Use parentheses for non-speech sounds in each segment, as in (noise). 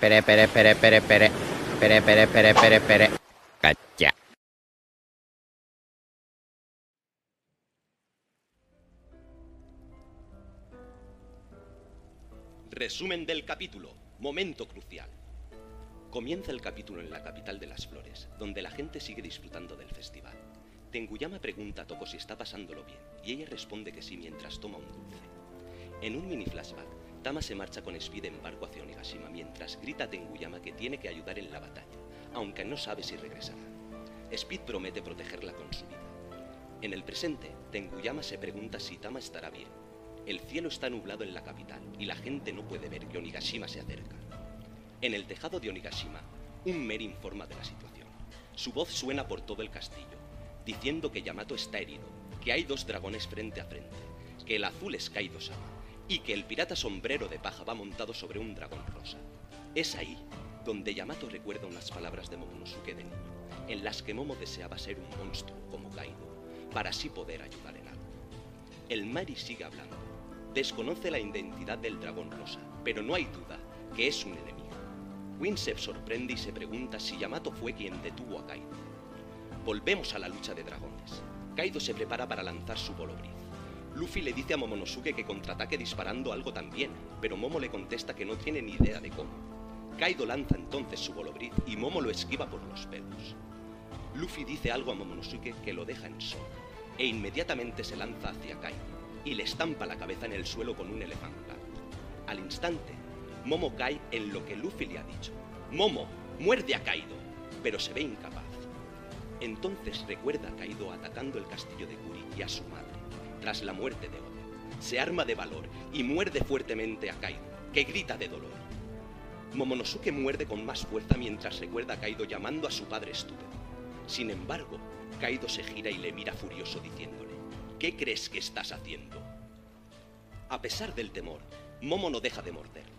Pere, pere, pere, pere, pere. Pere, pere, pere, pere, pere. Cacha. Resumen del capítulo. Momento crucial. Comienza el capítulo en la capital de las flores, donde la gente sigue disfrutando del festival. Tenguyama pregunta a Toko si está pasándolo bien, y ella responde que sí mientras toma un dulce. En un mini flashback, Tama se marcha con Speed en barco hacia Onigashima mientras grita a Tenguyama que tiene que ayudar en la batalla, aunque no sabe si regresará. Speed promete protegerla con su vida. En el presente, Tenguyama se pregunta si Tama estará bien. El cielo está nublado en la capital y la gente no puede ver que Onigashima se acerca. En el tejado de Onigashima, un Meri informa de la situación. Su voz suena por todo el castillo, diciendo que Yamato está herido, que hay dos dragones frente a frente, que el azul es Kaido-sama y que el pirata sombrero de paja va montado sobre un dragón rosa. Es ahí donde Yamato recuerda unas palabras de Momonosuke de niño, en las que Momo deseaba ser un monstruo como Kaido, para así poder ayudar en algo. El Mari sigue hablando. Desconoce la identidad del dragón rosa, pero no hay duda que es un enemigo. Winsep sorprende y se pregunta si Yamato fue quien detuvo a Kaido. Volvemos a la lucha de dragones. Kaido se prepara para lanzar su bolobriz. Luffy le dice a Momonosuke que contraataque disparando algo también, pero Momo le contesta que no tiene ni idea de cómo. Kaido lanza entonces su bolobriz y Momo lo esquiva por los pelos. Luffy dice algo a Momonosuke que lo deja en shock, e inmediatamente se lanza hacia Kaido y le estampa la cabeza en el suelo con un elefante. Al instante, Momo cae en lo que Luffy le ha dicho. Momo, muerde a Kaido, pero se ve incapaz. Entonces recuerda a Kaido atacando el castillo de Kuri y a su madre, tras la muerte de Oden. Se arma de valor y muerde fuertemente a Kaido, que grita de dolor. Momonosuke muerde con más fuerza mientras recuerda a Kaido llamando a su padre estúpido. Sin embargo, Kaido se gira y le mira furioso diciéndole, ¿qué crees que estás haciendo? A pesar del temor, Momo no deja de morderle.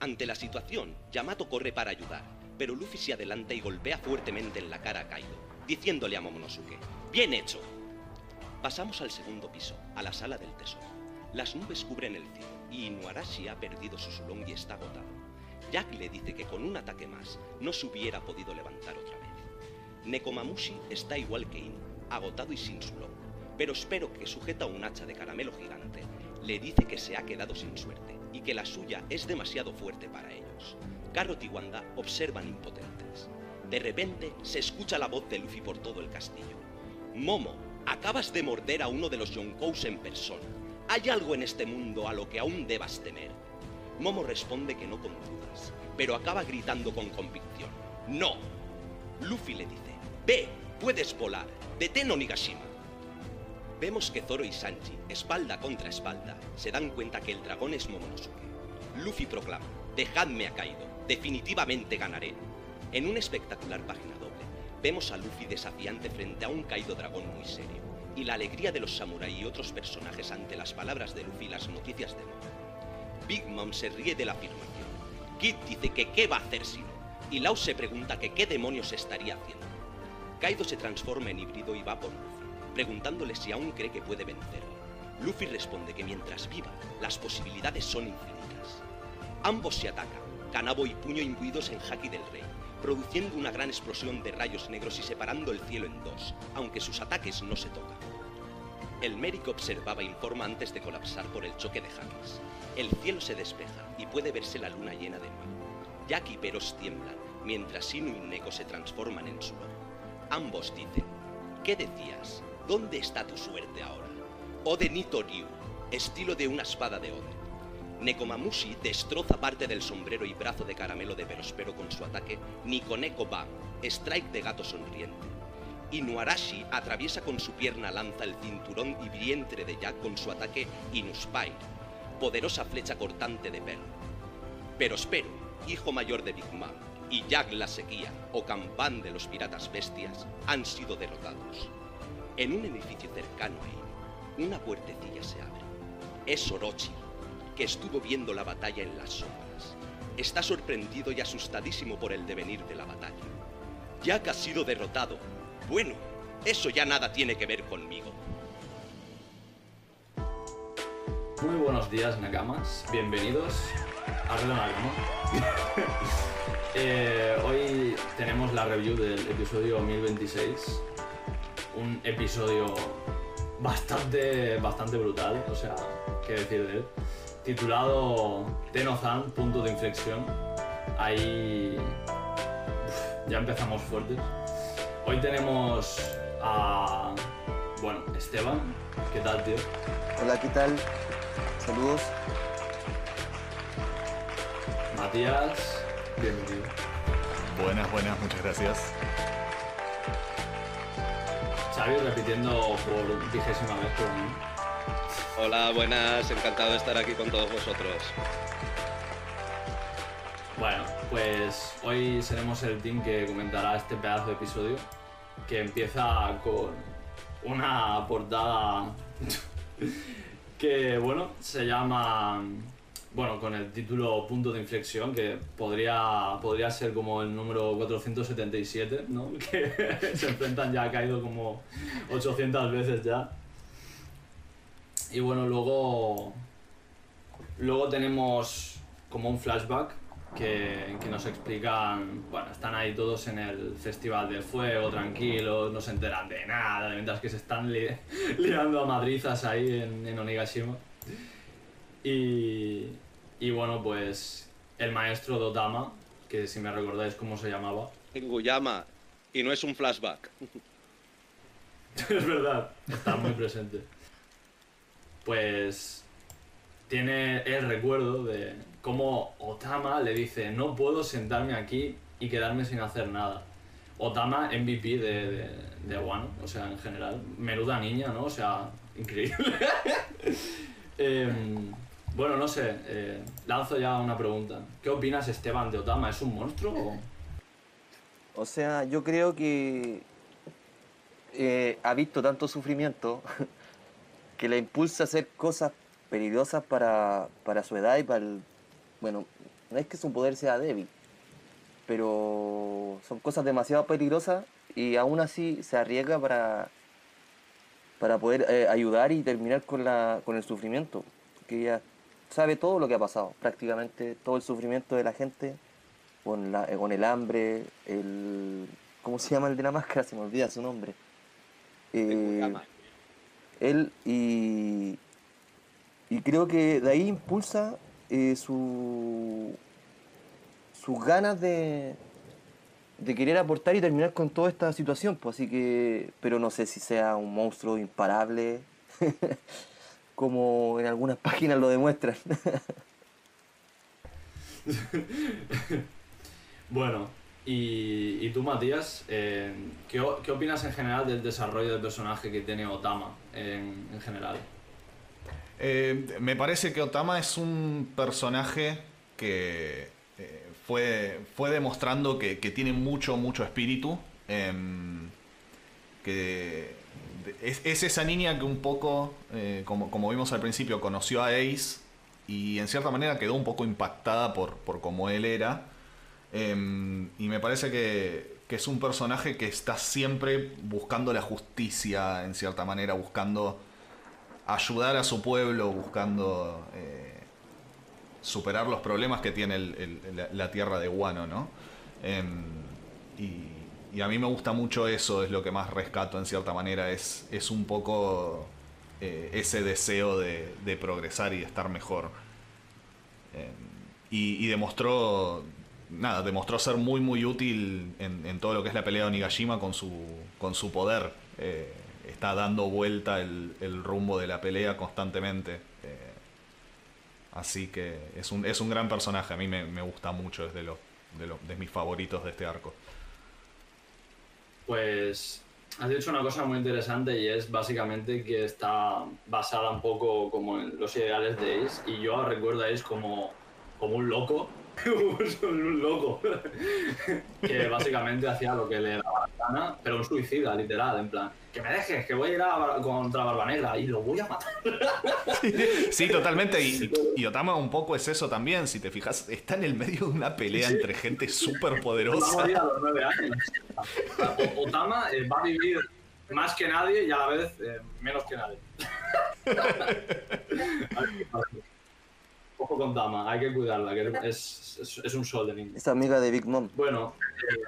Ante la situación, Yamato corre para ayudar, pero Luffy se adelanta y golpea fuertemente en la cara a Kaido, diciéndole a Momonosuke, ¡Bien hecho! Pasamos al segundo piso, a la sala del tesoro. Las nubes cubren el cielo y Inuarashi ha perdido su sulón y está agotado. Jack le dice que con un ataque más no se hubiera podido levantar otra vez. Nekomamushi está igual que Inu, agotado y sin sulón, pero espero que sujeta un hacha de caramelo gigante, le dice que se ha quedado sin suerte y que la suya es demasiado fuerte para ellos. Carrot y Wanda observan impotentes. De repente se escucha la voz de Luffy por todo el castillo. Momo, acabas de morder a uno de los Yonkous en persona. ¿Hay algo en este mundo a lo que aún debas temer? Momo responde que no con dudas, pero acaba gritando con convicción. ¡No! Luffy le dice, ve, puedes volar, detén Onigashima. Vemos que Zoro y Sanji, espalda contra espalda, se dan cuenta que el dragón es Momonosuke. Luffy proclama, dejadme a Kaido, definitivamente ganaré. En una espectacular página doble, vemos a Luffy desafiante frente a un Kaido dragón muy serio, y la alegría de los samurai y otros personajes ante las palabras de Luffy y las noticias de Momo. Big Mom se ríe de la afirmación. Kid dice que qué va a hacer si no, y Lau se pregunta que qué demonios estaría haciendo. Kaido se transforma en híbrido y va por Luffy, preguntándole si aún cree que puede vencerlo. Luffy responde que mientras viva, las posibilidades son infinitas. Ambos se atacan, Kanabo y Puño imbuidos en Haki del Rey, produciendo una gran explosión de rayos negros y separando el cielo en dos, aunque sus ataques no se tocan. El médico observaba informa antes de colapsar por el choque de Hakis. El cielo se despeja y puede verse la luna llena de nuevo. Jack y Peros tiemblan, mientras Inu y Neko se transforman en sudor. Ambos dicen, ¿qué decías? ¿Dónde está tu suerte ahora? Odenito Ryu, estilo de una espada de Oden. Nekomamushi destroza parte del sombrero y brazo de caramelo de Perospero con su ataque Nikoneko Bam, strike de gato sonriente. Inuarashi atraviesa con su pierna lanza el cinturón y vientre de Jack con su ataque Inuspire, poderosa flecha cortante de pelo. Perospero, hijo mayor de Big Mom, y Jack la sequía, o campán de los piratas bestias, han sido derrotados. En un edificio cercano a Inu, una puertecilla se abre. Es Orochi, que estuvo viendo la batalla en las sombras. Está sorprendido y asustadísimo por el devenir de la batalla. Jack ha sido derrotado. Bueno, eso ya nada tiene que ver conmigo. Muy buenos días, Nakamas. Bienvenidos a Red Nakama. Eh, hoy tenemos la review del episodio 1026. Un episodio bastante, bastante brutal, o sea, qué decir de él. Titulado Tenozan, punto de inflexión. Ahí ya empezamos fuertes. Hoy tenemos a, bueno, Esteban. ¿Qué tal, tío? Hola, ¿qué tal? Saludos. Matías, bienvenido. Buenas, buenas, muchas gracias. Xavi repitiendo por vigésima vez por mí. Hola, buenas, encantado de estar aquí con todos vosotros. Bueno, pues hoy seremos el team que comentará este pedazo de episodio que empieza con una portada (laughs) que, bueno, se llama, bueno, con el título Punto de Inflexión, que podría, podría ser como el número 477, ¿no? (laughs) Que se enfrentan ya, ha caído como 800 veces ya. Y bueno, luego, luego tenemos como un flashback que, que nos explican, bueno, están ahí todos en el Festival del Fuego, tranquilos, no se enteran de nada, mientras que se están li- (laughs) liando a madrizas ahí en, en Onigashima. Y, y bueno, pues el maestro Dotama, que si me recordáis cómo se llamaba, En Guyama, y no es un flashback. (laughs) es verdad, está muy presente. Pues tiene el recuerdo de cómo Otama le dice, no puedo sentarme aquí y quedarme sin hacer nada. Otama, MVP de, de, de o sea, en general. Menuda niña, ¿no? O sea, increíble. (laughs) Em, bueno, no sé, eh, lanzo ya una pregunta. ¿Qué opinas, Esteban, de Otama? ¿Es un monstruo o...? O sea, yo creo que eh, ha visto tanto sufrimiento (laughs) que le impulsa a hacer cosas peligrosas para, para su edad y para el... Bueno, no es que su poder sea débil, pero son cosas demasiado peligrosas y aún así se arriesga para, para poder eh, ayudar y terminar con, la, con el sufrimiento. Que ella sabe todo lo que ha pasado, prácticamente todo el sufrimiento de la gente con, la, eh, con el hambre, el... ¿Cómo se llama el de la máscara? (laughs) Se me olvida su nombre. Eh, él y, y creo que de ahí impulsa eh, su, sus ganas de, de querer aportar y terminar con toda esta situación. Pues así que, pero no sé si sea un monstruo imparable, (laughs) como en algunas (laughs) páginas lo demuestran. (laughs) Bueno, y, tú, Matías, eh, ¿qué, opinas en general del desarrollo del personaje que tiene Otama en general? Eh, me parece que Otama es un personaje que eh, fue, fue demostrando que, tiene mucho, mucho espíritu. em, que es, es esa niña que un poco, eh, como, como vimos al principio, conoció a Ace y en cierta manera quedó un poco impactada por, por cómo él era. Em, y me parece que, que es un personaje que está siempre buscando la justicia, en cierta manera, buscando ayudar a su pueblo, buscando eh, superar los problemas que tiene la, tierra de Guano, ¿no? Em, y, a mí me gusta mucho eso, es lo que más rescato en cierta manera, es, es un poco eh, ese deseo de, progresar y de estar mejor. Em, y, demostró, nada, demostró ser muy muy útil en, en todo lo que es la pelea de Onigashima con su, con su poder. Eh, está dando vuelta el, el rumbo de la pelea constantemente. Eh, así que es un, es un gran personaje, a mí me, me gusta mucho, es de, los de, de mis favoritos de este arco. Pues has dicho una cosa muy interesante y es básicamente que está basada un poco como en los ideales de Ace y yo recuerdo a Ace como, como un loco, (laughs) un loco, que básicamente hacía lo que le daba la gana, pero un suicida, literal, en plan, que me dejes, que voy a ir a Bar- contra Barba Negra y lo voy a matar. Sí, totalmente. Y, y Otama un poco es eso también, si te fijas, está en el medio de una pelea Sí. entre gente súper poderosa. a los nueve años. Otama eh, va a vivir más que nadie y a la vez eh, menos que nadie. (laughs) ojo con Tama, hay que cuidarla, que es, es, es un sol de niño. Es amiga de Big Mom. Bueno, eh,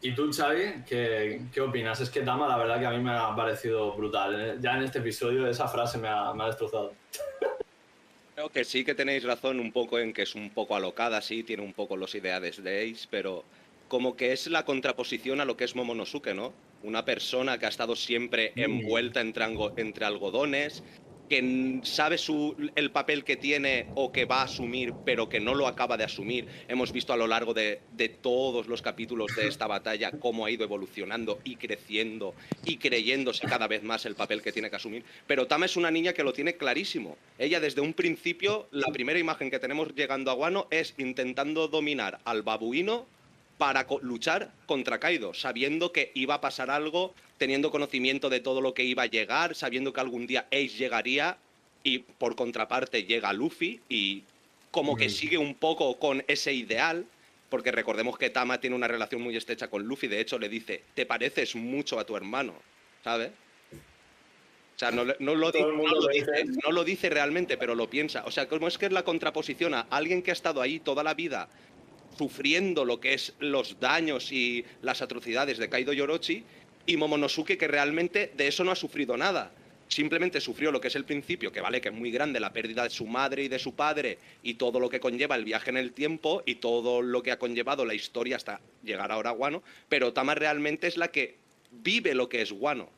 ¿y tú, Xavi, qué, qué opinas? Es que Tama, la verdad que a mí me ha parecido brutal. ¿eh? Ya en este episodio esa frase me ha, me ha destrozado. (laughs) Creo que sí que tenéis razón un poco en que es un poco alocada, sí, tiene un poco los ideales de Ace, pero como que es la contraposición a lo que es Momonosuke, ¿no? Una persona que ha estado siempre envuelta entre, entre algodones, que sabe el papel que tiene o que va a asumir, pero que no lo acaba de asumir. Hemos visto a lo largo de, de todos los capítulos de esta batalla cómo ha ido evolucionando y creciendo y creyéndose cada vez más el papel que tiene que asumir. Pero Tama es una niña que lo tiene clarísimo. Ella desde un principio, la primera imagen que tenemos llegando a Guano es intentando dominar al babuino para co- luchar contra Kaido, sabiendo que iba a pasar algo, teniendo conocimiento de todo lo que iba a llegar, sabiendo que algún día Ace llegaría y por contraparte llega Luffy y como que sigue un poco con ese ideal, porque recordemos que Tama tiene una relación muy estrecha con Luffy, de hecho le dice, te pareces mucho a tu hermano, ¿sabes? O sea, no, lo, no dice, no lo dice realmente, pero lo piensa. O sea, como es que es la contraposición a alguien que ha estado ahí toda la vida sufriendo lo que es los daños y las atrocidades de Kaido Yorochi y Momonosuke que realmente de eso no ha sufrido nada. Simplemente sufrió lo que es el principio, que vale que es muy grande, la pérdida de su madre y de su padre y todo lo que conlleva el viaje en el tiempo y todo lo que ha conllevado la historia hasta llegar ahora a Guano, pero Tama realmente es la que vive lo que es Guano.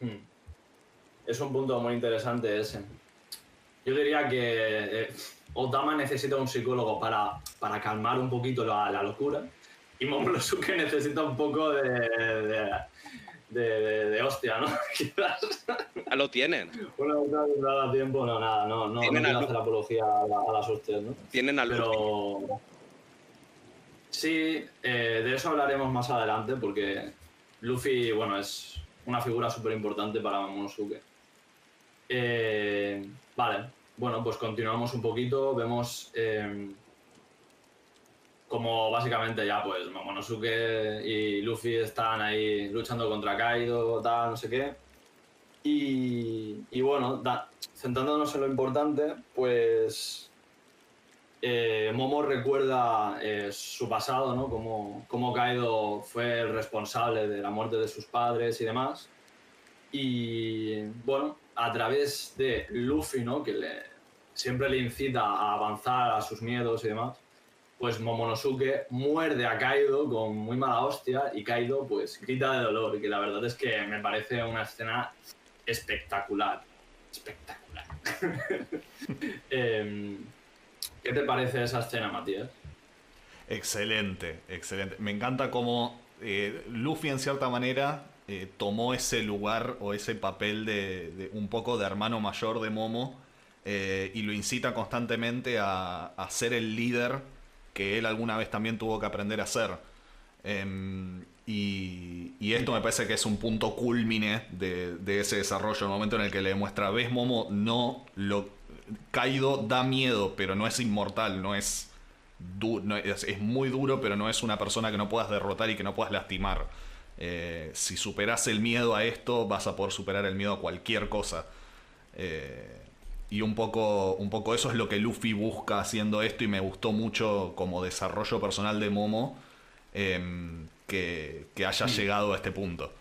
Mm. Es un punto muy interesante ese. Yo diría que eh, Otama necesita un psicólogo para, para calmar un poquito la, la locura y Momonosuke necesita un poco de, de, de- de- de hostia, ¿no? (laughs) Quizás Ya lo tienen. una otra vez dada tiempo, no, nada, no, no, no a hacer apología a, la- a las hostias, ¿no? Tienen a. Pero sí, eh, de eso hablaremos más adelante porque Luffy, bueno, es una figura súper importante para Momonosuke. Eh, vale, bueno, pues continuamos un poquito, vemos eh, como básicamente ya pues Momonosuke y Luffy están ahí luchando contra Kaido, tal, no sé qué. Y, y bueno, da- centrándonos en lo importante, pues eh, Momo recuerda eh, su pasado, ¿no? Como, como Kaido fue el responsable de la muerte de sus padres y demás. Y bueno, a través de Luffy, ¿no? Que le, siempre le incita a avanzar a sus miedos y demás, pues Momonosuke muerde a Kaido con muy mala hostia y Kaido pues grita de dolor, que la verdad es que me parece una escena espectacular. Espectacular. (laughs) Em, ¿Qué te parece esa escena, Matías? Excelente, excelente. Me encanta cómo eh, Luffy en cierta manera eh, tomó ese lugar o ese papel de, un poco de hermano mayor de Momo eh, y lo incita constantemente a, ser el líder que él alguna vez también tuvo que aprender a ser. Em, y, esto me parece que es un punto culmine de, de ese desarrollo, el momento en el que le demuestra, ves Momo, no lo... Kaido da miedo, pero no es inmortal, no es, du- no es, es muy duro, pero no es una persona que no puedas derrotar y que no puedas lastimar. Eh, si superas el miedo a esto, vas a poder superar el miedo a cualquier cosa. Eh, y un poco, un poco eso es lo que Luffy busca haciendo esto y me gustó mucho como desarrollo personal de Momo em, que, que haya llegado a este punto.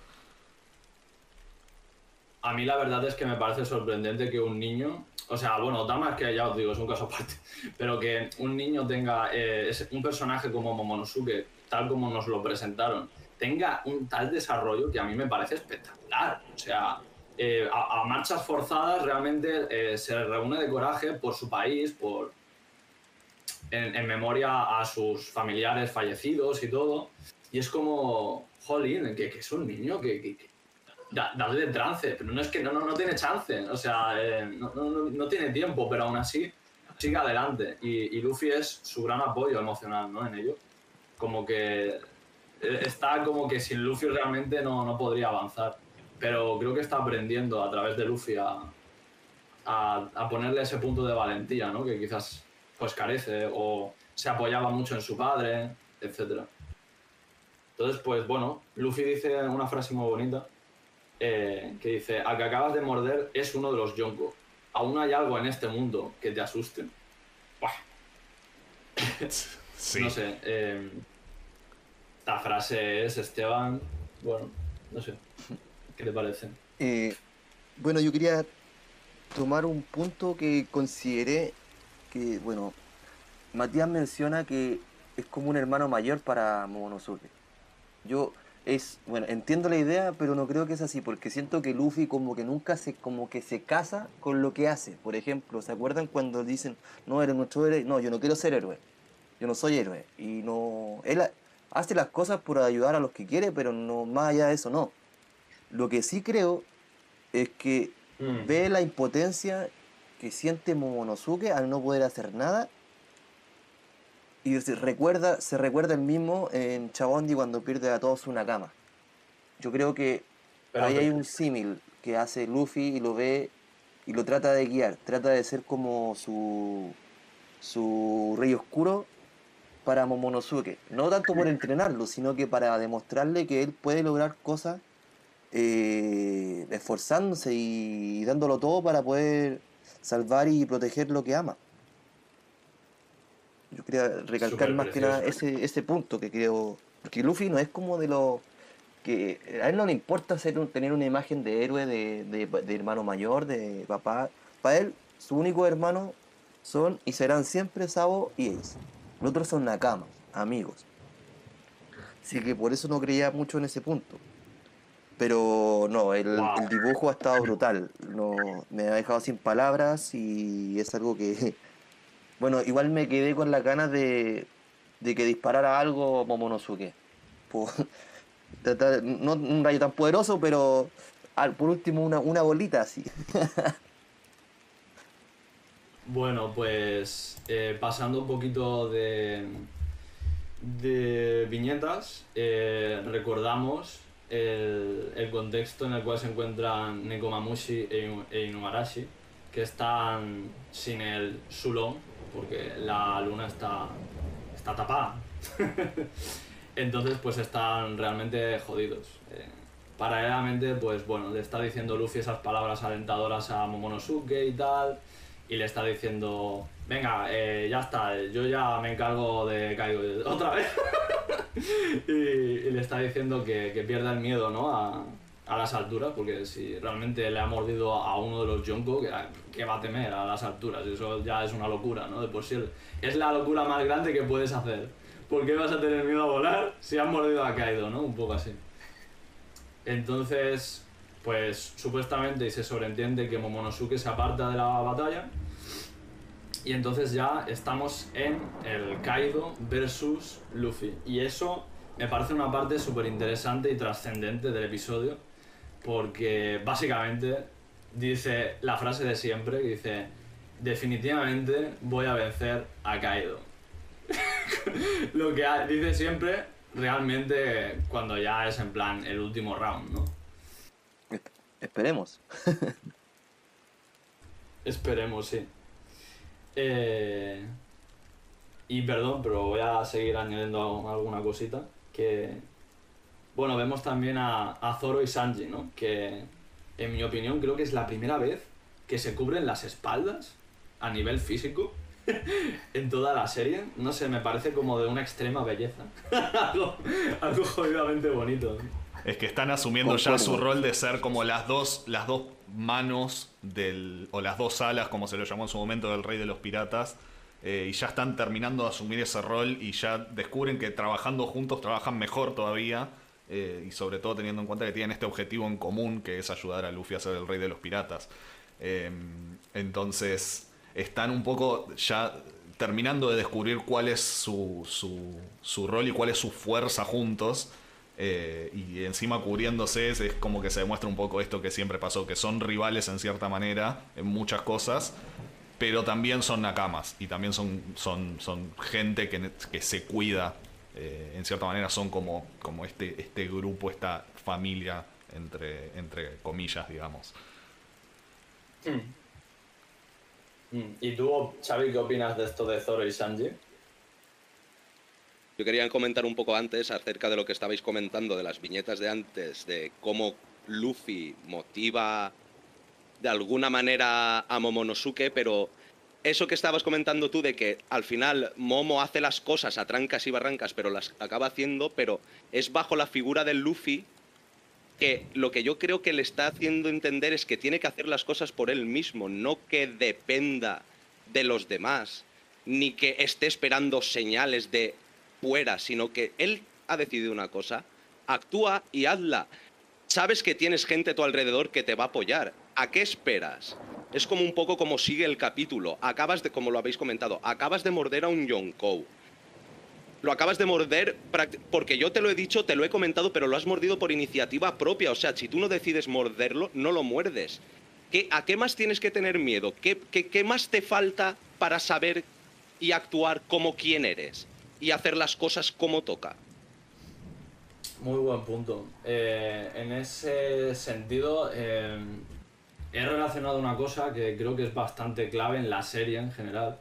A mí la verdad es que me parece sorprendente que un niño, o sea, bueno, Tama es que ya os digo, es un caso aparte, (laughs) pero que un niño tenga eh, un personaje como Momonosuke, tal como nos lo presentaron, tenga un tal desarrollo que a mí me parece espectacular. O sea, eh, a, a marchas forzadas realmente eh, se reúne de coraje por su país, por en, en memoria a sus familiares fallecidos y todo. Y es como, jolín, que, que es un niño que- que- que da- trance, pero no es que no, no, no tiene chance, o sea, eh, no, no- no- tiene tiempo, pero aún así sigue adelante. Y, y Luffy es su gran apoyo emocional ¿no? en ello. Como que está como que sin Luffy realmente no, no podría avanzar. Pero creo que está aprendiendo a través de Luffy a, a, a ponerle ese punto de valentía, ¿no? Que quizás pues carece o se apoyaba mucho en su padre, etcétera. Entonces, pues bueno, Luffy dice una frase muy bonita eh, que dice, al que acabas de morder es uno de los Yonko. aún hay algo en este mundo que te asuste. Buah, (laughs) Sí. No sé. eh, la frase es Esteban. Bueno, no sé. ¿Qué te parece? Eh, bueno, yo quería tomar un punto que consideré que, bueno, Matías menciona que es como un hermano mayor para Momonosuke. Yo es, bueno, entiendo la idea, pero no creo que es así, porque siento que Luffy como que nunca se, como que se casa con lo que hace. Por ejemplo, ¿se acuerdan cuando dicen, no, eres nuestro héroe? No, yo no quiero ser héroe. Yo no soy héroe. Y no, hace las cosas por ayudar a los que quiere, pero no, más allá de eso, no. Lo que sí creo es que Mm. ve la impotencia que siente Momonosuke al no poder hacer nada y se recuerda, se recuerda el mismo en Chabondi cuando pierde a todos una cama. Yo creo que Pero ahí hay un símil que hace Luffy y lo ve y lo trata de guiar, trata de ser como su su rey oscuro para Momonosuke, no tanto por entrenarlo, sino que para demostrarle que él puede lograr cosas eh, esforzándose y dándolo todo para poder salvar y proteger lo que ama. Yo quería recalcar más que nada ese, ese punto que creo. Porque Luffy no es como de los. que A él no le importa ser un- tener una imagen de héroe, de, de- de hermano mayor, de papá. Para él, su único hermano son y serán siempre Sabo y Ace. Los otros son Nakamas, amigos. Así que por eso no creía mucho en ese punto. Pero no, el, Wow. el dibujo ha estado brutal. No, me ha dejado sin palabras y es algo que. (laughs) Bueno, igual me quedé con las ganas de, de que disparara algo Momonosuke. Por, (laughs) no un rayo tan poderoso, pero al- por último una, una bolita así. (laughs) Bueno, pues eh, pasando un poquito de, de viñetas, eh, recordamos el, el contexto en el cual se encuentran Nekomamushi e, e Inumarashi, que están sin el Sulon, porque la luna está, está tapada. (laughs) Entonces, pues están realmente jodidos. Eh, paralelamente, pues bueno, le está diciendo Luffy esas palabras alentadoras a Momonosuke y tal, y le está diciendo, venga, eh, ya está, yo ya me encargo de Kaido (laughs) otra vez. y, y le está diciendo que, que pierda el miedo, ¿no? A, a las alturas, porque si realmente le ha mordido a uno de los Yonko, que, que va a temer a las alturas, eso ya es una locura, ¿no? De por sí es la locura más grande que puedes hacer. ¿Por qué vas a tener miedo a volar si has mordido a Kaido, ¿no? Un poco así. Entonces, pues supuestamente y se sobreentiende que Momonosuke se aparta de la batalla. Y entonces ya estamos en el Kaido versus Luffy. Y eso me parece una parte súper interesante y trascendente del episodio. Porque básicamente dice la frase de siempre que dice, definitivamente voy a vencer a Kaido. (laughs) Lo que dice siempre realmente cuando ya es en plan el último round, ¿no? Esp- Esperemos. (laughs) Esperemos, sí. Eh, y perdón, pero voy a seguir añadiendo alguna cosita. Que. Bueno, vemos también a, Zoro y Sanji, ¿no? Que en mi opinión creo que es la primera vez que se cubren las espaldas a nivel físico (laughs) en toda la serie. No sé, me parece como de una extrema belleza. (laughs) algo jodidamente bonito. Es que están asumiendo ya su rol de ser como las dos, las dos manos del, o las dos alas, como se lo llamó en su momento, del rey de los piratas. eh, y ya están terminando de asumir ese rol y ya descubren que trabajando juntos trabajan mejor todavía. eh, y sobre todo teniendo en cuenta que tienen este objetivo en común, que es ayudar a Luffy a ser el rey de los piratas. Eh, entonces, están un poco ya terminando de descubrir cuál es su, su, su rol y cuál es su fuerza juntos. Eh, y encima cubriéndose es, como que se demuestra un poco esto que siempre pasó, que son rivales en cierta manera en muchas cosas, pero también son nakamas y también son, son, son gente que, que se cuida, eh, en cierta manera son como, como este, este grupo, esta familia, entre, entre comillas, digamos. Mm. ¿Y tú, Xavi, qué opinas de esto de Zoro y Sanji? Yo quería comentar un poco antes acerca de lo que estabais comentando de las viñetas de antes, de cómo Luffy motiva de alguna manera a Momonosuke, pero eso que estabas comentando tú de que al final Momo hace las cosas a trancas y barrancas, pero las acaba haciendo, pero es bajo la figura del Luffy que lo que yo creo que le está haciendo entender es que tiene que hacer las cosas por él mismo, no que dependa de los demás, ni que esté esperando señales de fuera, sino que él ha decidido una cosa, actúa y hazla. Sabes que tienes gente a tu alrededor que te va a apoyar. ¿A qué esperas? Es como un poco como sigue el capítulo. Acabas de, como lo habéis comentado, acabas de morder a un Yonkou. Lo acabas de morder porque yo te lo he dicho, te lo he comentado, pero lo has mordido por iniciativa propia. O sea, si tú no decides morderlo, no lo muerdes. ¿Qué, ¿A qué más tienes que tener miedo? ¿Qué, qué, qué más te falta para saber y actuar como quien eres? Y hacer las cosas como toca. Muy buen punto. Eh, en ese sentido, eh, he relacionado una cosa que creo que es bastante clave en la serie en general,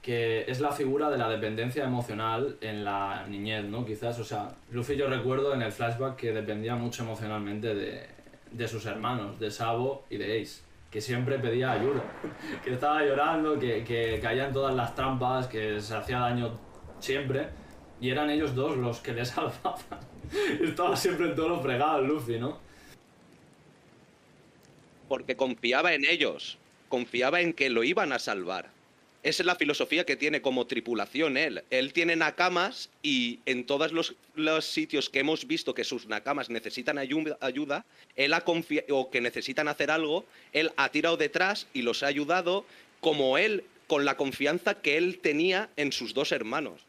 que es la figura de la dependencia emocional en la niñez, ¿no? Quizás, o sea, Luffy yo recuerdo en el flashback que dependía mucho emocionalmente de, de sus hermanos, de Sabo y de Ace, que siempre pedía ayuda, (laughs) que estaba llorando, que, que caía en todas las trampas, que se hacía daño siempre, y eran ellos dos los que le (laughs) salvaban. Estaba siempre en todo lo fregado el Luffy, ¿no? Porque confiaba en ellos, confiaba en que lo iban a salvar. Esa es la filosofía que tiene como tripulación él. Él tiene nakamas y en todos los, los sitios que hemos visto que sus nakamas necesitan ayu- ayuda, él ha o que necesitan hacer algo, él ha tirado detrás y los ha ayudado como él, con la confianza que él tenía en sus dos hermanos.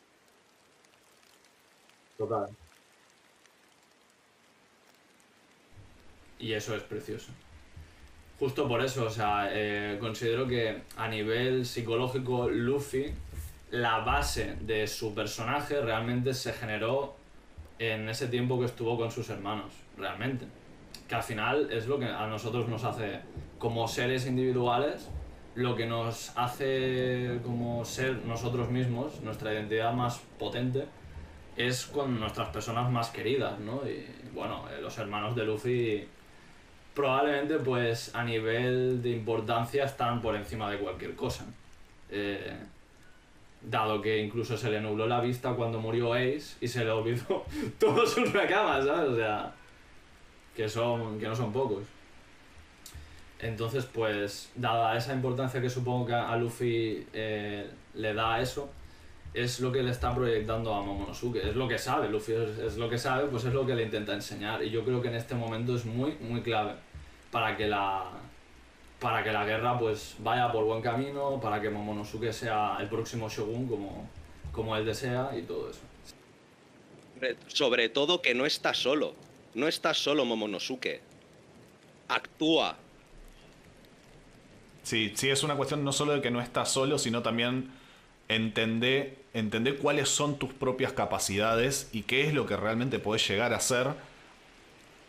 Y eso es precioso. Justo por eso, o sea, eh, considero que a nivel psicológico, Luffy, la base de su personaje realmente se generó en ese tiempo que estuvo con sus hermanos, realmente. Que al final es lo que a nosotros nos hace, como seres individuales, lo que nos hace como ser nosotros mismos, nuestra identidad más potente, es con nuestras personas más queridas, ¿no? Y bueno, eh, los hermanos de Luffy probablemente pues a nivel de importancia están por encima de cualquier cosa. Eh, dado que incluso se le nubló la vista cuando murió Ace y se le olvidó (laughs) todos sus nakamas, ¿sabes? O sea, que, son, que no son pocos. Entonces, pues, dada esa importancia que supongo que a Luffy eh, le da a eso, es lo que le está proyectando a Momonosuke, es lo que sabe, Luffy es, es lo que sabe, pues es lo que le intenta enseñar. Y yo creo que en este momento es muy, muy clave para que la, para que la guerra pues vaya por buen camino, para que Momonosuke sea el próximo Shogun como, como él desea y todo eso. Sobre- todo que no está solo. No está solo Momonosuke. Actúa. Sí, sí, es una cuestión no solo de que no estás solo, sino también entender, entender cuáles son tus propias capacidades y qué es lo que realmente podés llegar a hacer.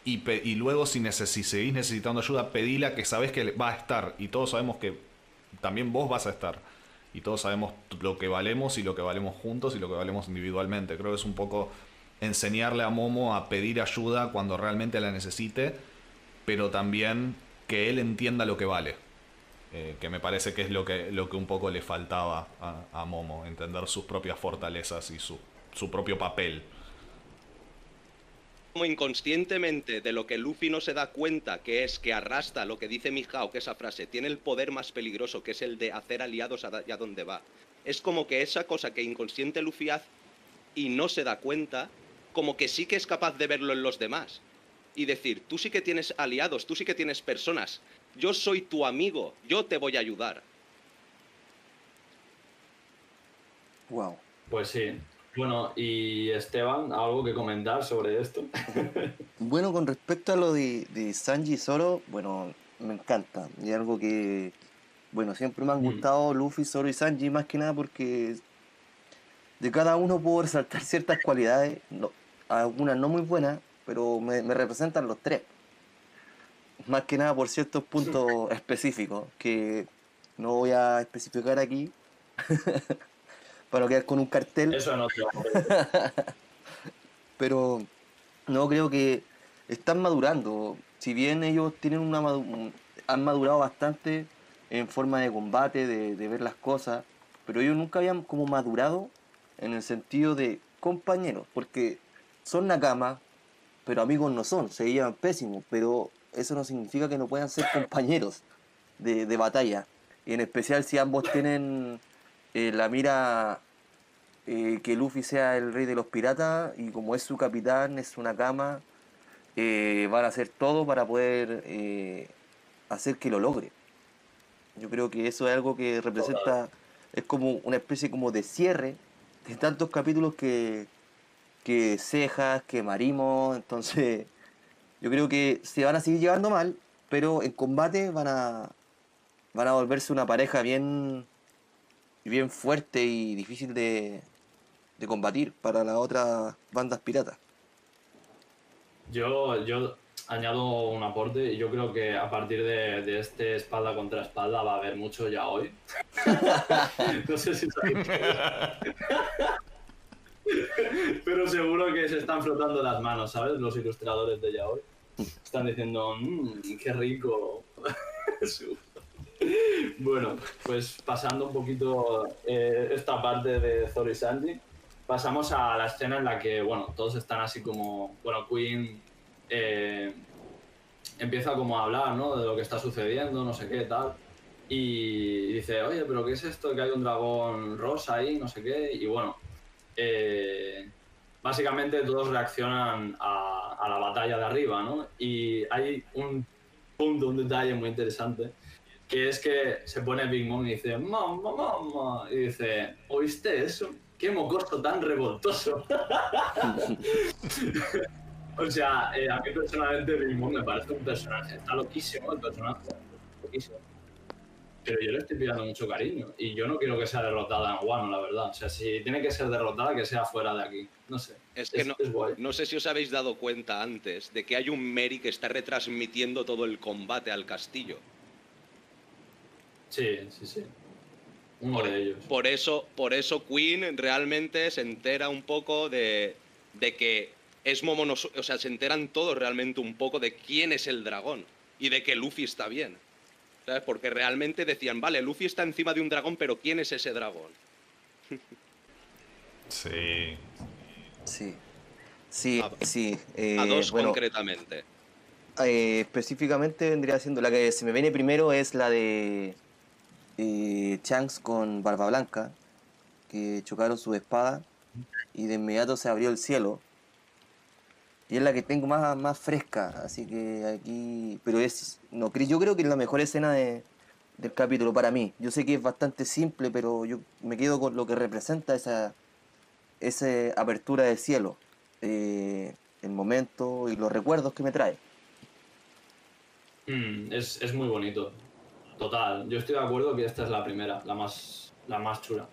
Y, luego, si seguís necesitando ayuda, pedila que sabés que va a estar. Y todos sabemos que también vos vas a estar. Y todos sabemos lo que valemos y lo que valemos juntos y lo que valemos individualmente. Creo que es un poco enseñarle a Momo a pedir ayuda cuando realmente la necesite, pero también que él entienda lo que vale. Eh, que me parece que es lo que, lo que un poco le faltaba a, Momo, entender sus propias fortalezas y su, su propio papel. como inconscientemente de lo que Luffy no se da cuenta, que es que arrastra lo que dice Mijao, que esa frase tiene el poder más peligroso, que es el de hacer aliados allá donde va. Es como que esa cosa que inconsciente Luffy hace y no se da cuenta, como que sí que es capaz de verlo en los demás. Y decir, tú sí que tienes aliados, tú sí que tienes personas, yo soy tu amigo, yo te voy a ayudar. Wow. Pues sí. Bueno, y Esteban, ¿algo que comentar sobre esto? (laughs) Bueno, con respecto a lo de, de Sanji Zoro, bueno, me encanta. Y algo que, bueno, siempre me han Mm. gustado Luffy, Zoro y Sanji, más que nada porque de cada uno puedo resaltar ciertas cualidades, no- algunas no muy buenas, pero me, me representan los tres. Más que nada por ciertos puntos (laughs) específicos que no voy a especificar aquí (laughs) para quedar con un cartel. Eso no te (laughs) pero no creo que están madurando. Si bien ellos tienen una madu- han madurado bastante en forma de combate, de, de ver las cosas, pero ellos nunca habían como madurado en el sentido de compañeros, porque son Nakama, pero amigos no son, se llevan pésimos, pero eso no significa que no puedan ser compañeros de, de batalla. En especial si ambos tienen eh, la mira eh, que Luffy sea el rey de los piratas y como es su capitán, es una cama, eh, van a hacer todo para poder hacer que lo logre. Yo creo que eso es algo que representa, es como una especie como de cierre de tantos capítulos que, que cejas, que marimos, entonces yo creo que se van a seguir llevando mal, pero en combate van a, van a volverse una pareja bien, bien fuerte y difícil de, de combatir para las otras bandas piratas. Yo, yo añado un aporte y yo creo que a partir de, de este espalda contra espalda va a haber mucho ya hoy. (laughs) no sé si sabéis. (laughs) Pero seguro que se están frotando las manos, ¿sabes? Los ilustradores de Yaoi. Están diciendo, mmm, qué rico. (laughs) bueno, pues pasando un poquito eh, esta parte de Zoro y pasamos a la escena en la que, bueno, todos están así como, bueno, Queen eh, empieza como a hablar, ¿no? De lo que está sucediendo, no sé qué, tal. Y dice, oye, pero ¿qué es esto? Que hay un dragón rosa ahí, no sé qué. Y bueno, eh, básicamente todos reaccionan a, la batalla de arriba, ¿no? Y hay un punto, un detalle muy interesante, que es que se pone Big Mom y dice, mamá, mamá, y dice, ¿oíste eso? ¡Qué mocoso tan revoltoso! (laughs) o sea, eh, a mí personalmente Big Mom me parece un personaje, está loquísimo el personaje, loquísimo. Pero yo le estoy pillando mucho cariño y yo no quiero que sea derrotada en Wano, la verdad. O sea, si tiene que ser derrotada, que sea fuera de aquí. No sé. Es que no, es guay. no sé si os habéis dado cuenta antes de que hay un Mary que está retransmitiendo todo el combate al castillo. Sí, sí, sí. Uno Por, de ellos. por eso, por eso Queen realmente se entera un poco de, de que es Momonosuke, o sea, se enteran todos realmente un poco de quién es el dragón y de que Luffy está bien. ¿Sabes? Porque realmente decían, vale, Luffy está encima de un dragón, pero ¿quién es ese dragón? (laughs) Sí. Sí, sí, A- sí. eh, A dos bueno, concretamente. eh, específicamente vendría siendo la que se me viene primero es la de eh, Shanks con Barba Blanca, que chocaron su espada y de inmediato se abrió el cielo. Y es la que tengo más, más fresca, así que aquí... Pero es... No, yo creo que es la mejor escena de, del capítulo para mí. Yo sé que es bastante simple, pero yo me quedo con lo que representa esa, esa apertura de cielo. eh, el momento y los recuerdos que me trae. Mm, es, es muy bonito. Total. Yo estoy de acuerdo que esta es la primera, la más, la más chula.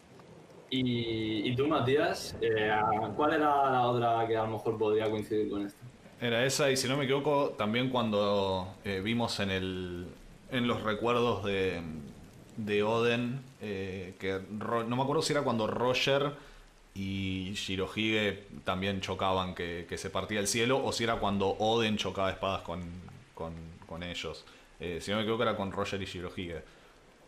Y, tú, Matías, eh, ¿cuál era la otra que a lo mejor podría coincidir con esta? Era esa, y si no me equivoco, también cuando eh, vimos en el en los recuerdos de, de Oden, eh, que no me acuerdo si era cuando Roger y Shirohige también chocaban, que, se partía el cielo, o si era cuando Oden chocaba espadas con, con, con ellos. Si no me equivoco, era con Roger y Shirohige.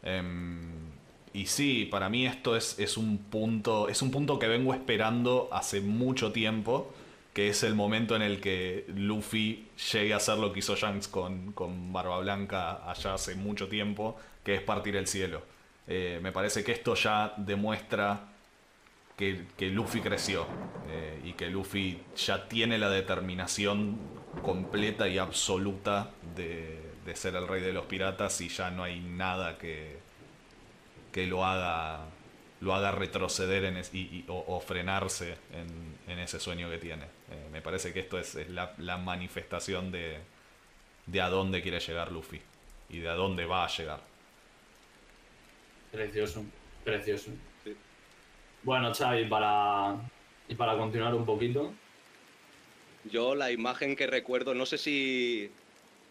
Em, y sí, para mí esto es, es un punto. Es un punto que vengo esperando hace mucho tiempo. Que es el momento en el que Luffy llegue a hacer lo que hizo Shanks con, con Barba Blanca allá hace mucho tiempo, que es partir el cielo. Eh, me parece que esto ya demuestra que, que Luffy creció eh, y que Luffy ya tiene la determinación completa y absoluta de, de ser el rey de los piratas y ya no hay nada que, que lo haga lo haga retroceder en es- y, y- o, o frenarse en, en ese sueño que tiene. Eh, me parece que esto es, es la, la manifestación de, de a dónde quiere llegar Luffy y de a dónde va a llegar. Precioso, precioso. Sí. Bueno, Xavi, para, y para continuar un poquito, Yo la imagen que recuerdo, no sé si,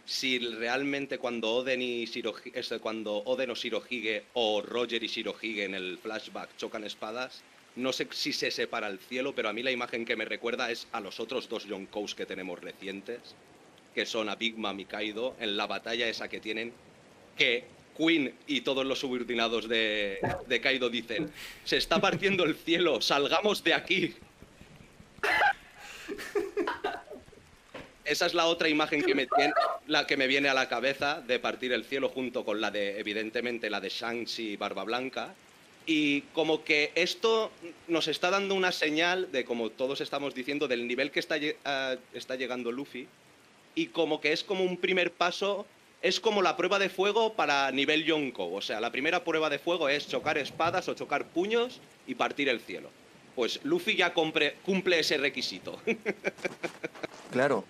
si realmente cuando Oden y Shirohige, cuando o Shirohige o Roger y Shirohige en el flashback chocan espadas, no sé si se separa el cielo, pero a mí la imagen que me recuerda es a los otros dos Yonkous que tenemos recientes, que son a Big Mom y Kaido, en la batalla esa que tienen, que Queen y todos los subordinados de, de Kaido dicen, se está partiendo el cielo, salgamos de aquí. Esa es la otra imagen que me, la que me viene a la cabeza de partir el cielo junto con la de, evidentemente, la de Shanks y Barba Blanca. Y como que esto nos está dando una señal de, como todos estamos diciendo, del nivel que está, ah, está llegando Luffy. Y como que es como un primer paso, es como la prueba de fuego para nivel Yonko. O sea, la primera prueba de fuego es chocar espadas o chocar puños y partir el cielo. Pues Luffy ya cumple ese requisito. (laughs) Claro.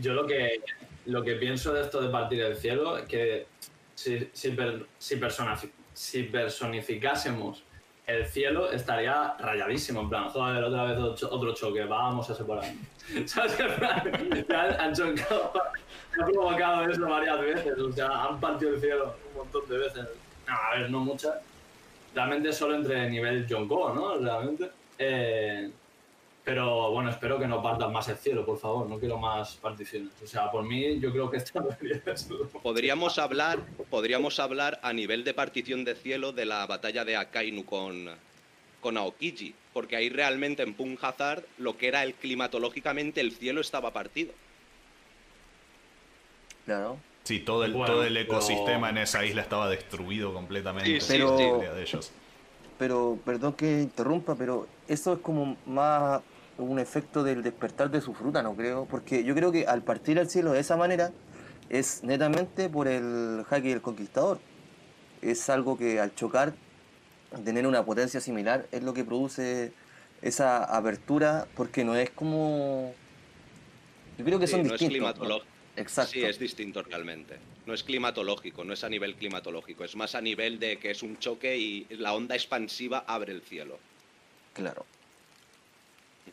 Yo lo que, lo que pienso de esto de partir el cielo es que si, si, per- si, persona- si personificásemos el cielo estaría rayadísimo, en plan, joder, otra vez otro, choque, vamos a separar. (laughs) ¿Sabes? Plan, ya han chocado, han provocado eso varias veces, o sea, han partido el cielo un montón de veces. No, a ver, no muchas. Realmente solo entre nivel Jonko, ¿no? Realmente. Eh, pero bueno, espero que no partan más el cielo, por favor. No quiero más particiones. O sea, por mí, yo creo que esta. (laughs) Podríamos hablar, podríamos hablar a nivel de partición de cielo de la batalla de Akainu con, con Aokiji, porque ahí realmente en Punk Hazard lo que era el climatológicamente el cielo estaba partido. Claro. Sí, todo el, Bueno, todo el pero- ecosistema en esa isla estaba destruido completamente. Sí, sí, La sí. historia de ellos. Pero, perdón que interrumpa, pero eso es como más un efecto del despertar de su fruta, ¿no creo? Porque yo creo que al partir al cielo de esa manera es netamente por el jaque del conquistador. Es algo que al chocar, tener una potencia similar, es lo que produce esa apertura, porque no es como... Yo creo que Sí, son no es distintos. climatológico. Exacto. Sí, es distinto realmente. No es climatológico, no es a nivel climatológico, es más a nivel de que es un choque y la onda expansiva abre el cielo. Claro.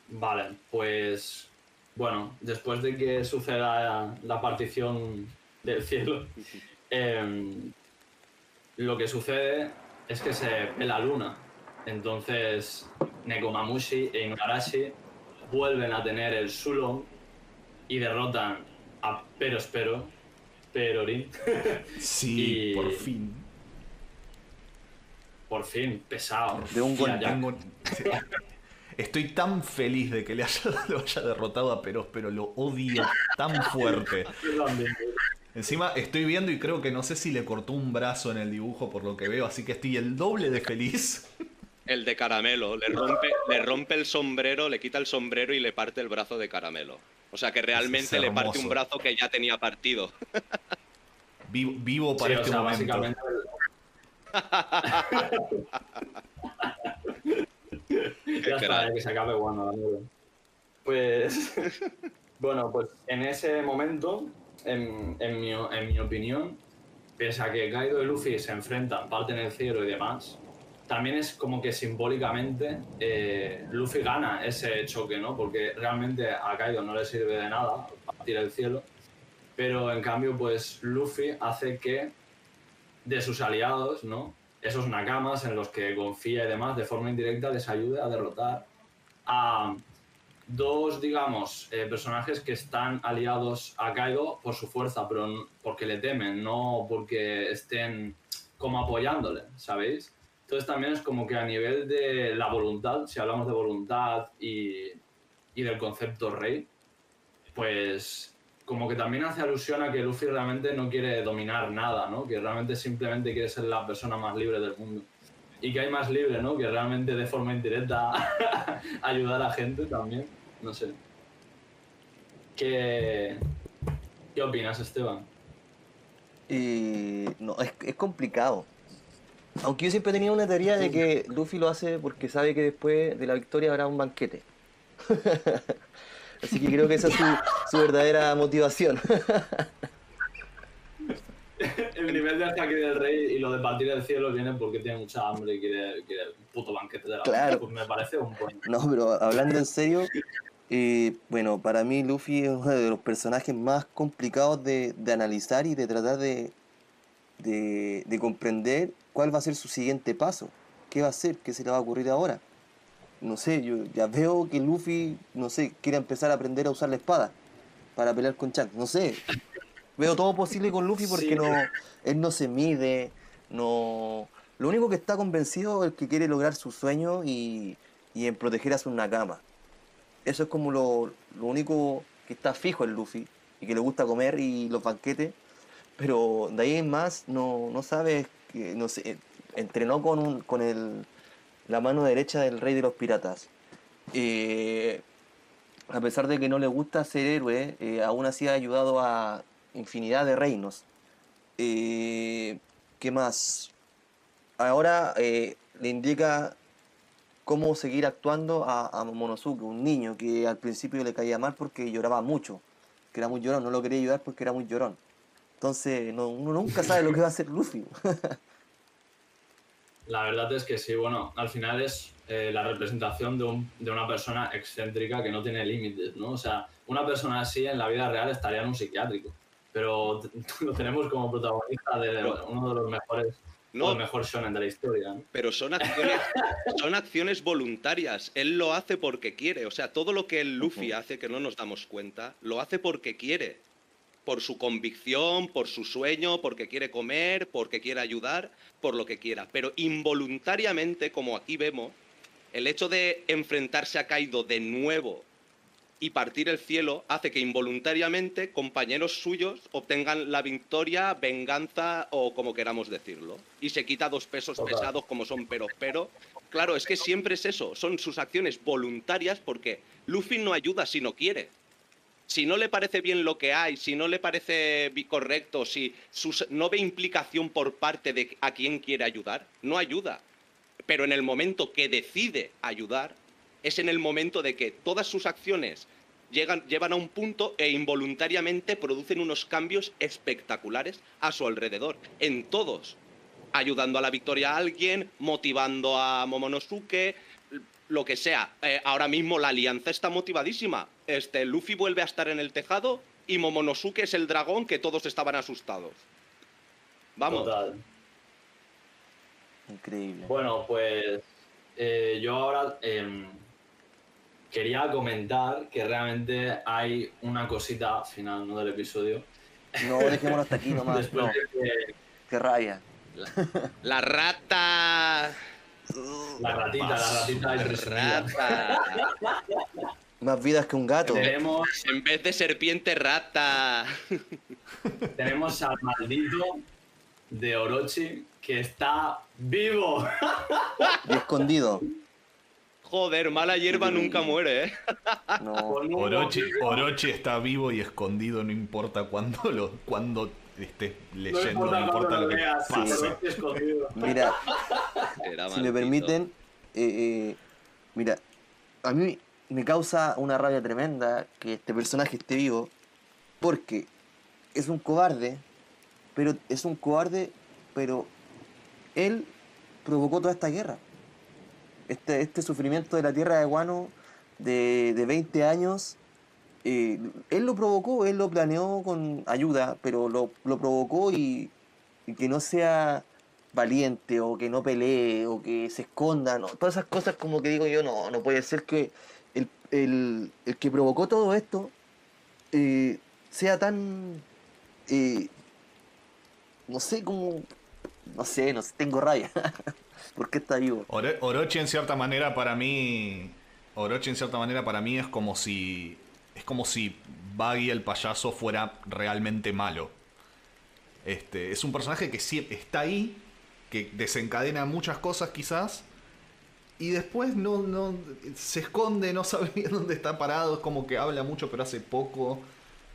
Vale, pues. Bueno, después de que suceda la partición del cielo, (laughs) em, lo que sucede es que se ve la luna. Entonces, Nekomamushi e Inugarashi vuelven a tener el Sulong y derrotan a Pero Espero, Perorin. (laughs) Sí, Y- por fin. Por fin, pesado. De un golpe. (laughs) Estoy tan feliz de que le haya, (laughs) lo haya derrotado a Peros, pero lo odio tan fuerte. (laughs) Encima estoy viendo y creo que no sé si le cortó un brazo en el dibujo por lo que veo, así que estoy el doble de feliz. El de caramelo, le rompe, le rompe el sombrero, le quita el sombrero y le parte el brazo de caramelo. O sea que realmente Es le parte un brazo que ya tenía partido. (laughs) Vivo, vivo para Sí, o este sea, momento. básicamente. (laughs) ya está, que se acabe bueno. Pues. (laughs) bueno, pues en ese momento, en, en mi, en mi opinión, pese a que Kaido y Luffy se enfrentan, parten el cielo y demás, también es como que simbólicamente eh, Luffy gana ese choque, ¿no? Porque realmente a Kaido no le sirve de nada partir el cielo, pero en cambio, pues Luffy hace que de sus aliados, ¿no? Esos nakamas en los que confía y demás, de forma indirecta les ayude a derrotar a dos, digamos, eh, personajes que están aliados a Kaido por su fuerza, pero porque le temen, no porque estén como apoyándole, ¿sabéis? Entonces también es como que a nivel de la voluntad, si hablamos de voluntad y, y del concepto rey, pues como que también hace alusión a que Luffy realmente no quiere dominar nada, ¿no? Que realmente simplemente quiere ser la persona más libre del mundo. Y que hay más libre, ¿no? Que realmente de forma indirecta (laughs) ayudar a gente también. No sé. ¿Qué, ¿Qué opinas, Esteban? Y no, es, es complicado. Aunque yo siempre tenido una teoría de que Luffy lo hace porque sabe que después de la victoria habrá un banquete. (laughs) Así que creo que esa es su, su verdadera motivación. (laughs) El nivel de ataque del rey y lo de partir del cielo viene porque tiene mucha hambre y quiere, quiere un puto banquete de la Claro. Pues me parece un buen. No, pero hablando en serio, eh, bueno, para mí Luffy es uno de los personajes más complicados de, de analizar y de tratar de, de, de comprender cuál va a ser su siguiente paso. ¿Qué va a hacer? ¿Qué se le va a ocurrir ahora? No sé, yo ya veo que Luffy, no sé, quiere empezar a aprender a usar la espada para pelear con Chuck. No sé. Veo todo posible con Luffy porque Sí. no, él no se mide, no... Lo único que está convencido es que quiere lograr su sueño y, y en proteger a su Nakama. Eso es como lo, lo único que está fijo en Luffy y que le gusta comer y los banquetes. Pero de ahí en más no, no sabe, que, no sé, entrenó con, un, con el, la mano derecha del rey de los piratas. Eh, a pesar de que no le gusta ser héroe, eh, aún así ha ayudado a infinidad de reinos. Eh, ¿Qué más? Ahora eh, le indica cómo seguir actuando a, a Momonosuke, un niño que al principio le caía mal porque lloraba mucho, que era muy llorón, no lo quería ayudar porque era muy llorón. Entonces, no- uno nunca sabe lo que va a hacer Luffy. (laughs) La verdad es que sí, bueno, al final es eh, la representación de, un- de una persona excéntrica que no tiene límites, ¿no? O sea, una persona así en la vida real estaría en un psiquiátrico, pero (laughs) lo tenemos como protagonista de uno de los mejores, No, el mejor shonen de la historia. ¿no? pero son acciones, (laughs) son acciones voluntarias. Él lo hace porque quiere. O sea, todo lo que el Luffy hace, que no nos damos cuenta, lo hace porque quiere. Por su convicción, por su sueño, porque quiere comer, porque quiere ayudar, por lo que quiera. Pero involuntariamente, como aquí vemos, el hecho de enfrentarse a Kaido de nuevo y partir el cielo hace que involuntariamente compañeros suyos obtengan la victoria, venganza o como queramos decirlo. Y se quita dos pesos pesados como son pero pero. Claro, es que siempre es eso, son sus acciones voluntarias porque Luffy no ayuda si no quiere. Si no le parece bien lo que hay, si no le parece correcto, si sus- no ve implicación por parte de a quien quiere ayudar, no ayuda. Pero en el momento que decide ayudar, es en el momento de que todas sus acciones llegan, llevan a un punto e involuntariamente producen unos cambios espectaculares a su alrededor, en todos. Ayudando a la victoria a alguien, motivando a Momonosuke, lo que sea. Eh, ahora mismo la alianza está motivadísima. Este, Luffy vuelve a estar en el tejado y Momonosuke es el dragón que todos estaban asustados. Vamos. Total. Increíble. Bueno, pues eh, yo ahora em, quería comentar que realmente hay una cosita final ¿no? del episodio. No, dejémoslo hasta aquí (laughs) nomás. Después No, de que qué rabia. La rata. La ratita, la ratita es. Rata. (laughs) Más vidas que un gato. Tenemos, En vez de serpiente, rata. (laughs) tenemos al maldito de Orochi que está vivo. Y escondido. Joder, mala hierba nunca muere, ¿eh? No. Orochi. Orochi está vivo y escondido, no importa cuándo lo, cuando estés No leyendo, importa no importa lo que veas, pase. (laughs) Mira, Era si me permiten, eh, eh, mira, a mí me causa una rabia tremenda que este personaje esté vivo, porque es un cobarde, pero es un cobarde, pero él provocó toda esta guerra. Este, este sufrimiento de la tierra de Guano de, de 20 años, eh, él lo provocó, él lo planeó con ayuda, pero lo, provocó y, que no sea valiente o que no pelee o que se esconda, todas esas cosas como que digo yo, no, no puede ser que el, el- el que provocó todo esto eh, sea tan, eh, no sé, como, no sé, no sé, tengo rabia, (laughs) porque está vivo. Oro- Orochi en cierta manera para mí. Orochi en cierta manera para mí es como si. Es como si Baggy el payaso fuera realmente malo. Este, es un personaje que sí está ahí, que desencadena muchas cosas quizás. Y después no, no se esconde, no (laughs) sabe bien dónde está parado, es como que habla mucho pero hace poco.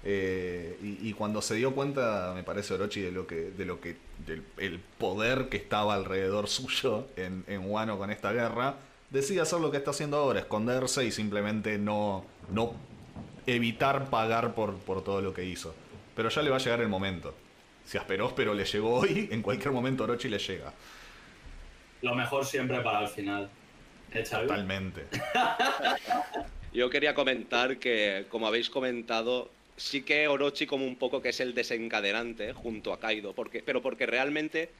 Eh, y, y cuando se dio cuenta, me parece Orochi, de lo que, de lo que, del el poder que estaba alrededor (laughs) suyo en, en Wano con esta guerra, decide hacer lo que está haciendo ahora, esconderse y simplemente no, no evitar pagar por, por todo lo que hizo. Pero ya le va a llegar el momento. Si Asperóspero le llegó hoy, en cualquier momento Orochi le llega. Lo mejor siempre para el final. ¿Eh? Totalmente. (laughs) Yo quería comentar que, como habéis comentado, sí que Orochi como un poco que es el desencadenante junto a Kaido, porque, pero porque realmente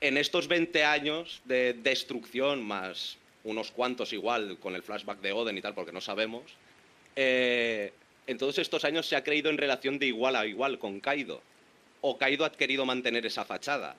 en estos 20 años de destrucción, más unos cuantos igual con el flashback de Oden y tal, porque no sabemos, eh, en todos estos años se ha creído en relación de igual a igual con Kaido. o Kaido ha querido mantener esa fachada.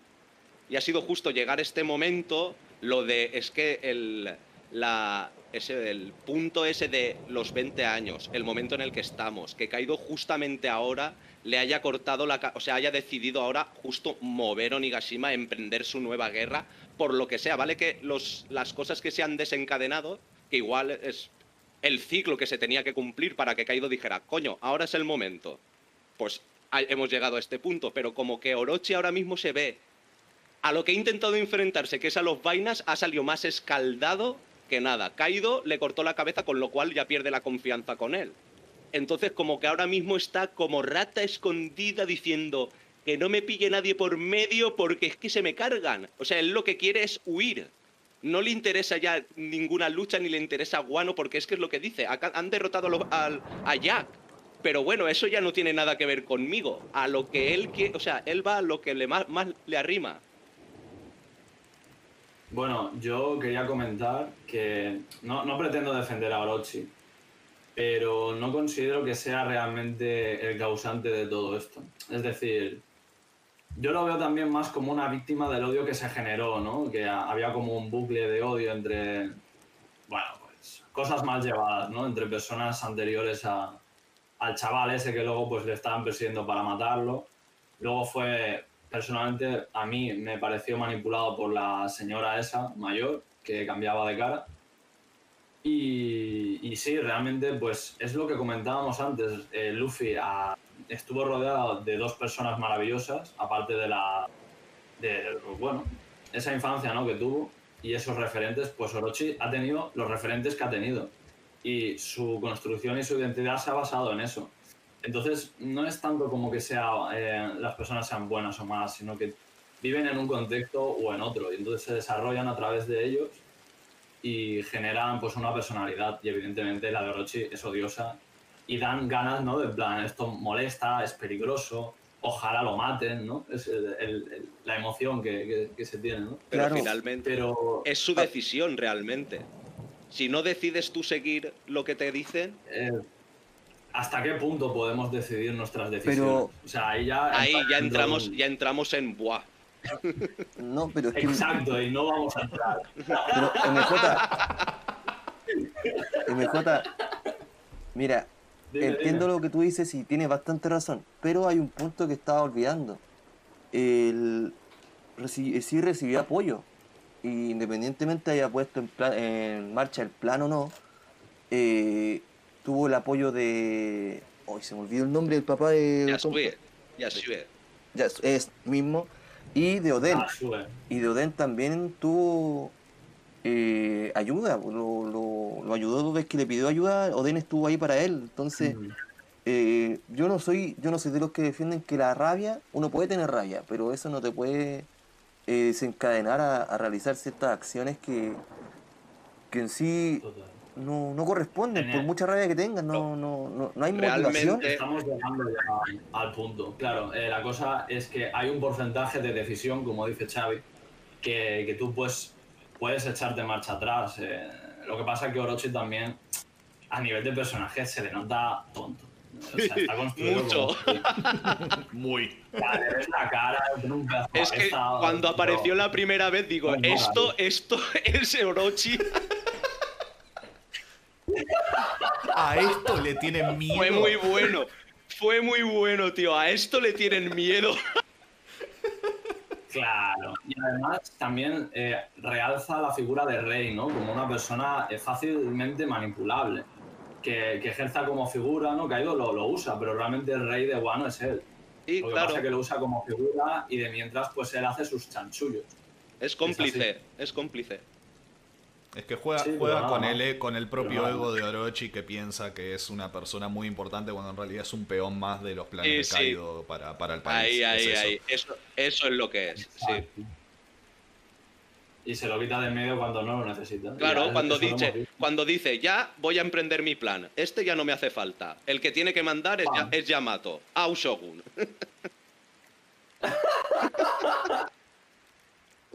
Y ha sido justo llegar este momento, lo de, es que el, la, ese, el punto ese de los 20 años, el momento en el que estamos, que Kaido justamente ahora le haya cortado la... O sea, haya decidido ahora justo mover Onigashima, emprender su nueva guerra, por lo que sea, ¿vale? Que los, las cosas que se han desencadenado, que igual es el ciclo que se tenía que cumplir para que Kaido dijera, coño, ahora es el momento. Pues ha- hemos llegado a este punto, pero como que Orochi ahora mismo se ve a lo que ha intentado enfrentarse, que es a los vainas, ha salido más escaldado que nada. Kaido le cortó la cabeza, con lo cual ya pierde la confianza con él. Entonces, como que ahora mismo está como rata escondida diciendo que no me pille nadie por medio porque es que se me cargan. O sea, él lo que quiere es huir. No le interesa ya ninguna lucha ni le interesa Guano porque es que es lo que dice. Han derrotado a, lo- Jack. Pero bueno, eso ya no tiene nada que ver conmigo. A lo que él quiere, o sea, él va a lo que le más, más le arrima. Bueno, yo quería comentar que no, no pretendo defender a Orochi, pero no considero que sea realmente el causante de todo esto. Es decir, yo lo veo también más como una víctima del odio que se generó, ¿no? Que ha- había como un bucle de odio entre, bueno, pues cosas mal llevadas, ¿no? Entre personas anteriores a, al chaval ese que luego pues le estaban persiguiendo para matarlo. Luego fue, personalmente, a mí me pareció manipulado por la señora esa, mayor, que cambiaba de cara. Y, y sí, realmente, pues es lo que comentábamos antes. eh, Luffy ah, estuvo rodeado de dos personas maravillosas, aparte de la. de, bueno, esa infancia ¿no? que tuvo y esos referentes, pues Orochi ha tenido los referentes que ha tenido. Y su construcción y su identidad se ha basado en eso. Entonces, no es tanto como que sea, eh, las personas sean buenas o malas, sino que viven en un contexto o en otro. Y entonces se desarrollan a través de ellos y generan pues una personalidad. Y evidentemente la de Orochi es odiosa. Y dan ganas, ¿no? De en plan, esto molesta, es peligroso, ojalá lo maten, ¿no? Es el- el- el- la emoción que, que- que se tiene, ¿no? Pero Claro. finalmente Pero es su decisión realmente. Si no decides tú seguir lo que te dicen, eh, ¿hasta qué punto podemos decidir nuestras decisiones? Pero- o sea, ahí ya... ahí ya entramos, un- ya entramos en buah. No, pero es que. Exacto, y no vamos a entrar. Pero MJ. MJ. Mira, Dime, entiendo dime. lo que tú dices y tienes bastante razón. Pero hay un punto que estaba olvidando. El, reci- sí recibió apoyo. Y independientemente haya puesto en, pla- en marcha el plan o no, eh, tuvo el apoyo de. Hoy se me olvidó el nombre del papá de. Ya sube, ya sube. Ya, es mismo. Y de Oden. Ah. Y de Oden también tuvo eh, ayuda, lo, lo, lo ayudó dos veces que le pidió ayuda, Oden estuvo ahí para él. Entonces, Ujú. eh, yo no soy, yo no soy de los que defienden que la rabia, uno puede tener rabia, pero eso no te puede eh, desencadenar a, a realizar ciertas acciones que, que en sí no, no corresponden, por mucha rabia que tengas, no, no, no, no hay Realmente- motivación. Estamos llegando ya al punto. Claro, eh, la cosa es que hay un porcentaje de decisión, como dice Xavi, que, que tú pues, puedes echarte marcha atrás. eh. lo que pasa es que Orochi también, a nivel de personaje, se le nota tonto. O sea, está construido Mucho. como- (laughs) Muy. Ya, le ves la cara, tiene un pedazo de Es que cabeza, cuando apareció la primera vez digo, esto, esto (laughs) es Orochi. A esto le tienen miedo. Fue muy bueno. Fue muy bueno, tío. A esto le tienen miedo. Claro, y además también eh, realza la figura de rey, ¿no? Como una persona eh, fácilmente manipulable, que, que ejerza como figura, ¿no? Kaido lo, lo usa, pero realmente el rey de Wano es él. Y Lo que claro, pasa es que lo usa como figura y de mientras pues él hace sus chanchullos. es cómplice, es cómplice. Es que juega, Sí, juega con, el, más. e- con el propio Pero ego de Orochi que piensa que es una persona muy importante cuando en realidad es un peón más de los planes Sí, de sí. Kaido para, para el país. Ahí, Es ahí, eso. ahí. Eso, eso es lo que es. Sí. Y se lo quita de en medio cuando no lo necesita. Claro, cuando dice, cuando dice, ya voy a emprender mi plan, este ya no me hace falta. El que tiene que mandar es. Ya- es Yamato. Au Shogun. (laughs) (laughs)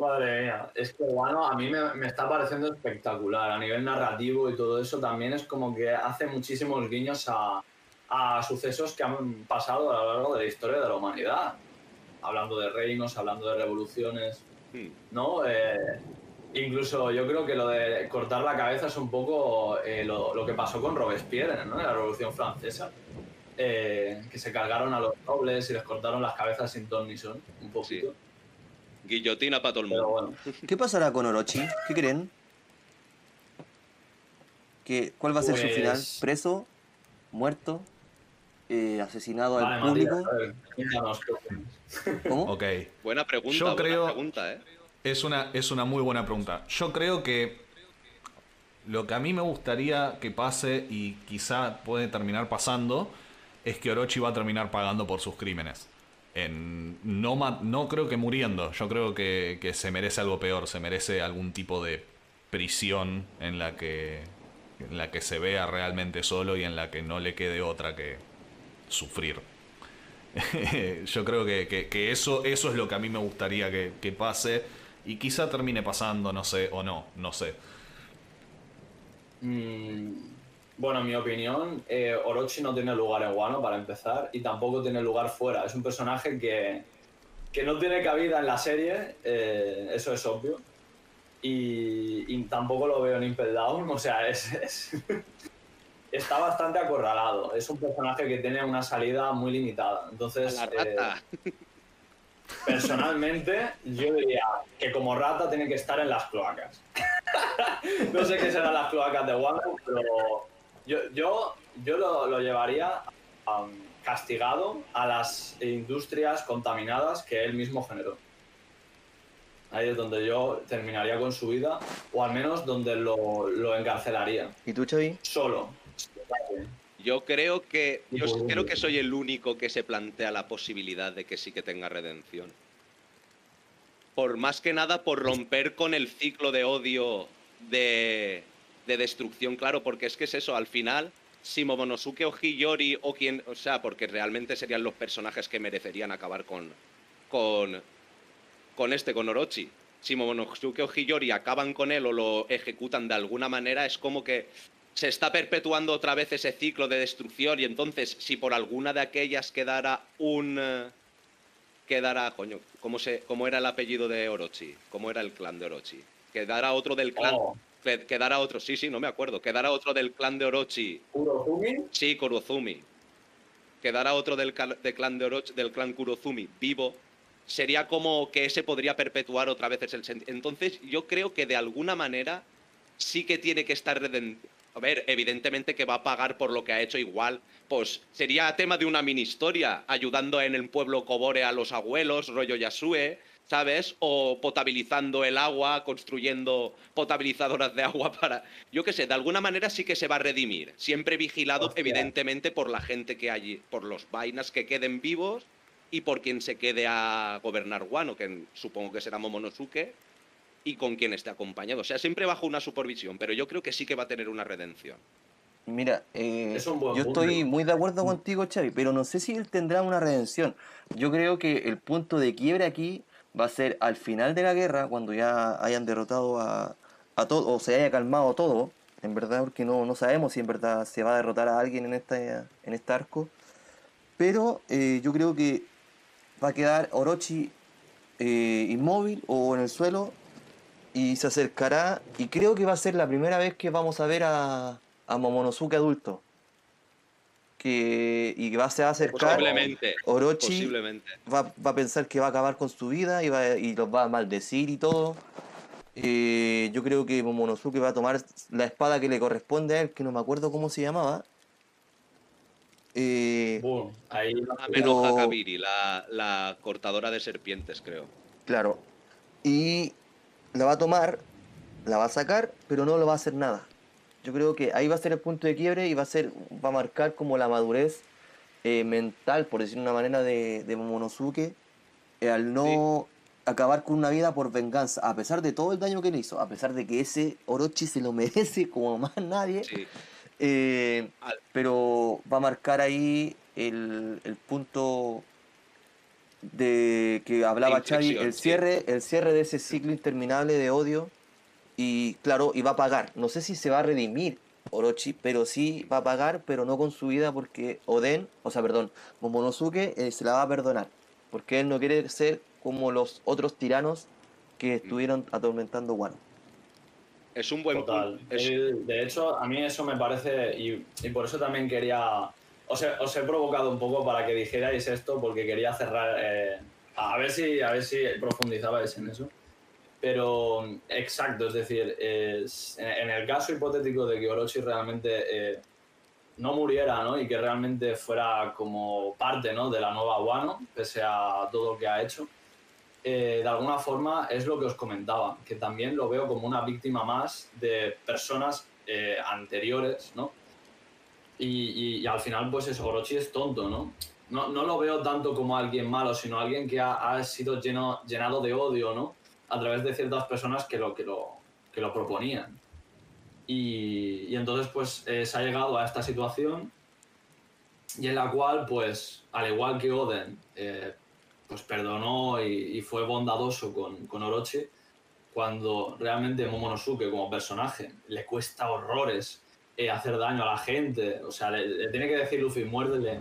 Madre mía, es que Wano a mí me, me está pareciendo espectacular. A nivel narrativo y todo eso también es como que hace muchísimos guiños a, a sucesos que han pasado a lo largo de la historia de la humanidad. hablando de reinos, hablando de revoluciones, Hmm. ¿no? Eh, incluso yo creo que lo de cortar la cabeza es un poco eh, lo, lo que pasó con Robespierre, ¿no? En la Revolución Francesa. eh, que se cargaron a los nobles y les cortaron las cabezas sin ton ni son, un poquito. Guillotina para todo el mundo. bueno, ¿Qué pasará con Orochi? ¿Qué creen? ¿Qué, ¿Cuál va a ser su Pues- final? ¿Preso? ¿Muerto? eh, ¿Asesinado vale, al público? ¿Cómo? Ok. Buena pregunta, Yo buena creo- pregunta, ¿eh? Es una, es una muy buena pregunta. Yo creo que lo que a mí me gustaría que pase y quizá puede terminar pasando es que Orochi va a terminar pagando por sus crímenes. No, no creo que muriendo, yo creo que, que se merece algo peor, se merece algún tipo de prisión en la que, en la que se vea realmente solo y en la que no le quede otra que sufrir. (laughs) Yo creo que, que- eso, eso es lo que a mí me gustaría que, que pase. Y quizá termine pasando, no sé, o no, no sé. Mm, bueno, en mi opinión, eh, Orochi no tiene lugar en Wano para empezar y tampoco tiene lugar fuera. Es un personaje que, que no tiene cabida en la serie, eh, eso es obvio. Y, y tampoco lo veo en Impel Down, o sea, es, es- (laughs) está bastante acorralado. Es un personaje que tiene una salida muy limitada. A Entonces, eh. (laughs) Personalmente, yo diría que como rata tiene que estar en las cloacas. (laughs) no sé qué serán las cloacas de Wano, pero yo, yo, yo lo, lo llevaría um, castigado a las industrias contaminadas que él mismo generó. Ahí es donde yo terminaría con su vida, o al menos donde lo, lo encarcelaría. ¿Y tú, Chavi? Solo. Yo creo que yo por creo que soy el único que se plantea la posibilidad de que sí que tenga redención. Por más que nada por romper con el ciclo de odio de, de destrucción, claro, porque es que es eso, al final, si Momonosuke o Hiyori o quien, o sea, porque realmente serían los personajes que merecerían acabar con con con este, con Orochi. Si Momonosuke o Hiyori acaban con él o lo ejecutan de alguna manera, es como que se está perpetuando otra vez ese ciclo de destrucción y entonces si por alguna de aquellas quedara un quedara coño cómo se cómo era el apellido de Orochi cómo era el clan de Orochi quedara otro del clan Oh, que- quedara otro sí sí no me acuerdo quedara otro del clan de Orochi. Kurozumi, sí Kurozumi. Quedara otro del, de clan de Orochi del clan Kurozumi vivo. Sería como que ese podría perpetuar otra vez sen- entonces yo creo que de alguna manera sí que tiene que estar A ver, evidentemente que va a pagar por lo que ha hecho igual. Pues sería tema de una mini historia, ayudando en el pueblo Kobore a los abuelos, rollo Yasue, ¿sabes? O potabilizando el agua, construyendo potabilizadoras de agua para... Yo qué sé, de alguna manera sí que se va a redimir. Siempre vigilado, Hostia. evidentemente, por la gente que hay, por los vainas que queden vivos y por quien se quede a gobernar Wano, que supongo que será Momonosuke, y con quien esté acompañado. O sea, siempre bajo una supervisión, pero yo creo que sí que va a tener una redención. Mira, eh, Es yo punto. estoy muy de acuerdo contigo, Xavi, pero no sé si él tendrá una redención. Yo creo que el punto de quiebre aquí va a ser al final de la guerra, cuando ya hayan derrotado a, a todo, o se haya calmado todo, en verdad, porque no, no sabemos si en verdad se va a derrotar a alguien en, esta, en este arco. Pero eh, yo creo que va a quedar Orochi eh, inmóvil o en el suelo y se acercará y creo que va a ser la primera vez que vamos a ver a, a Momonosuke adulto. Que, y que va, se va a acercar, Posiblemente. Orochi Posiblemente. va, va a pensar que va a acabar con su vida y, va, y los va a maldecir y todo. Eh, yo creo que Momonosuke va a tomar la espada que le corresponde a él, que no me acuerdo cómo se llamaba. Eh, boom, ahí A Pero- menos Hakabiri, la, la cortadora de serpientes, creo. Claro. Y la va a tomar, la va a sacar, pero no lo va a hacer nada. Yo creo que ahí va a ser el punto de quiebre y va a ser, va a marcar como la madurez eh, mental, por decir una manera, de, de Momonosuke, eh, al no acabar con una vida por venganza, a pesar de todo el daño que le hizo, a pesar de que ese Orochi se lo (laughs) merece como más nadie. Sí. Eh, pero va a marcar ahí el, el punto de que hablaba inflexión, el sí. cierre, el cierre de ese ciclo interminable de odio y claro, y va a pagar. No sé si se va a redimir Orochi, pero sí va a pagar, pero no con su vida porque Oden, o sea, perdón, Momonosuke eh, se la va a perdonar. porque él no quiere ser como los otros tiranos que estuvieron atormentando a Wano. Es un buen Total. punto. Es- Él, de hecho, a mí eso me parece, y, y por eso también quería, os he, os he provocado un poco para que dijerais esto, porque quería cerrar, eh, a ver si a ver si profundizabais en eso. Pero exacto, es decir, es- en, el caso hipotético de que Orochi realmente eh, no muriera, ¿no? Y que realmente fuera como parte, ¿no? De la nueva Wano, pese a todo lo que ha hecho. eh, de alguna forma es lo que os comentaba, que también lo veo como una víctima más de personas eh, anteriores, ¿no? Y, y- y al final, pues es, Orochi es tonto, ¿no? ¿no? No lo veo tanto como alguien malo, sino alguien que ha, ha sido lleno, llenado de odio, ¿no? A través de ciertas personas que lo, que lo, que lo proponían. Y, y entonces, pues, eh, se ha llegado a esta situación y en la cual, pues, al igual que Oden, eh, pues perdonó y, y fue bondadoso con, con Orochi, cuando realmente Momonosuke como personaje le cuesta horrores eh, hacer daño a la gente, o sea, le, le tiene que decir Luffy, muérdele,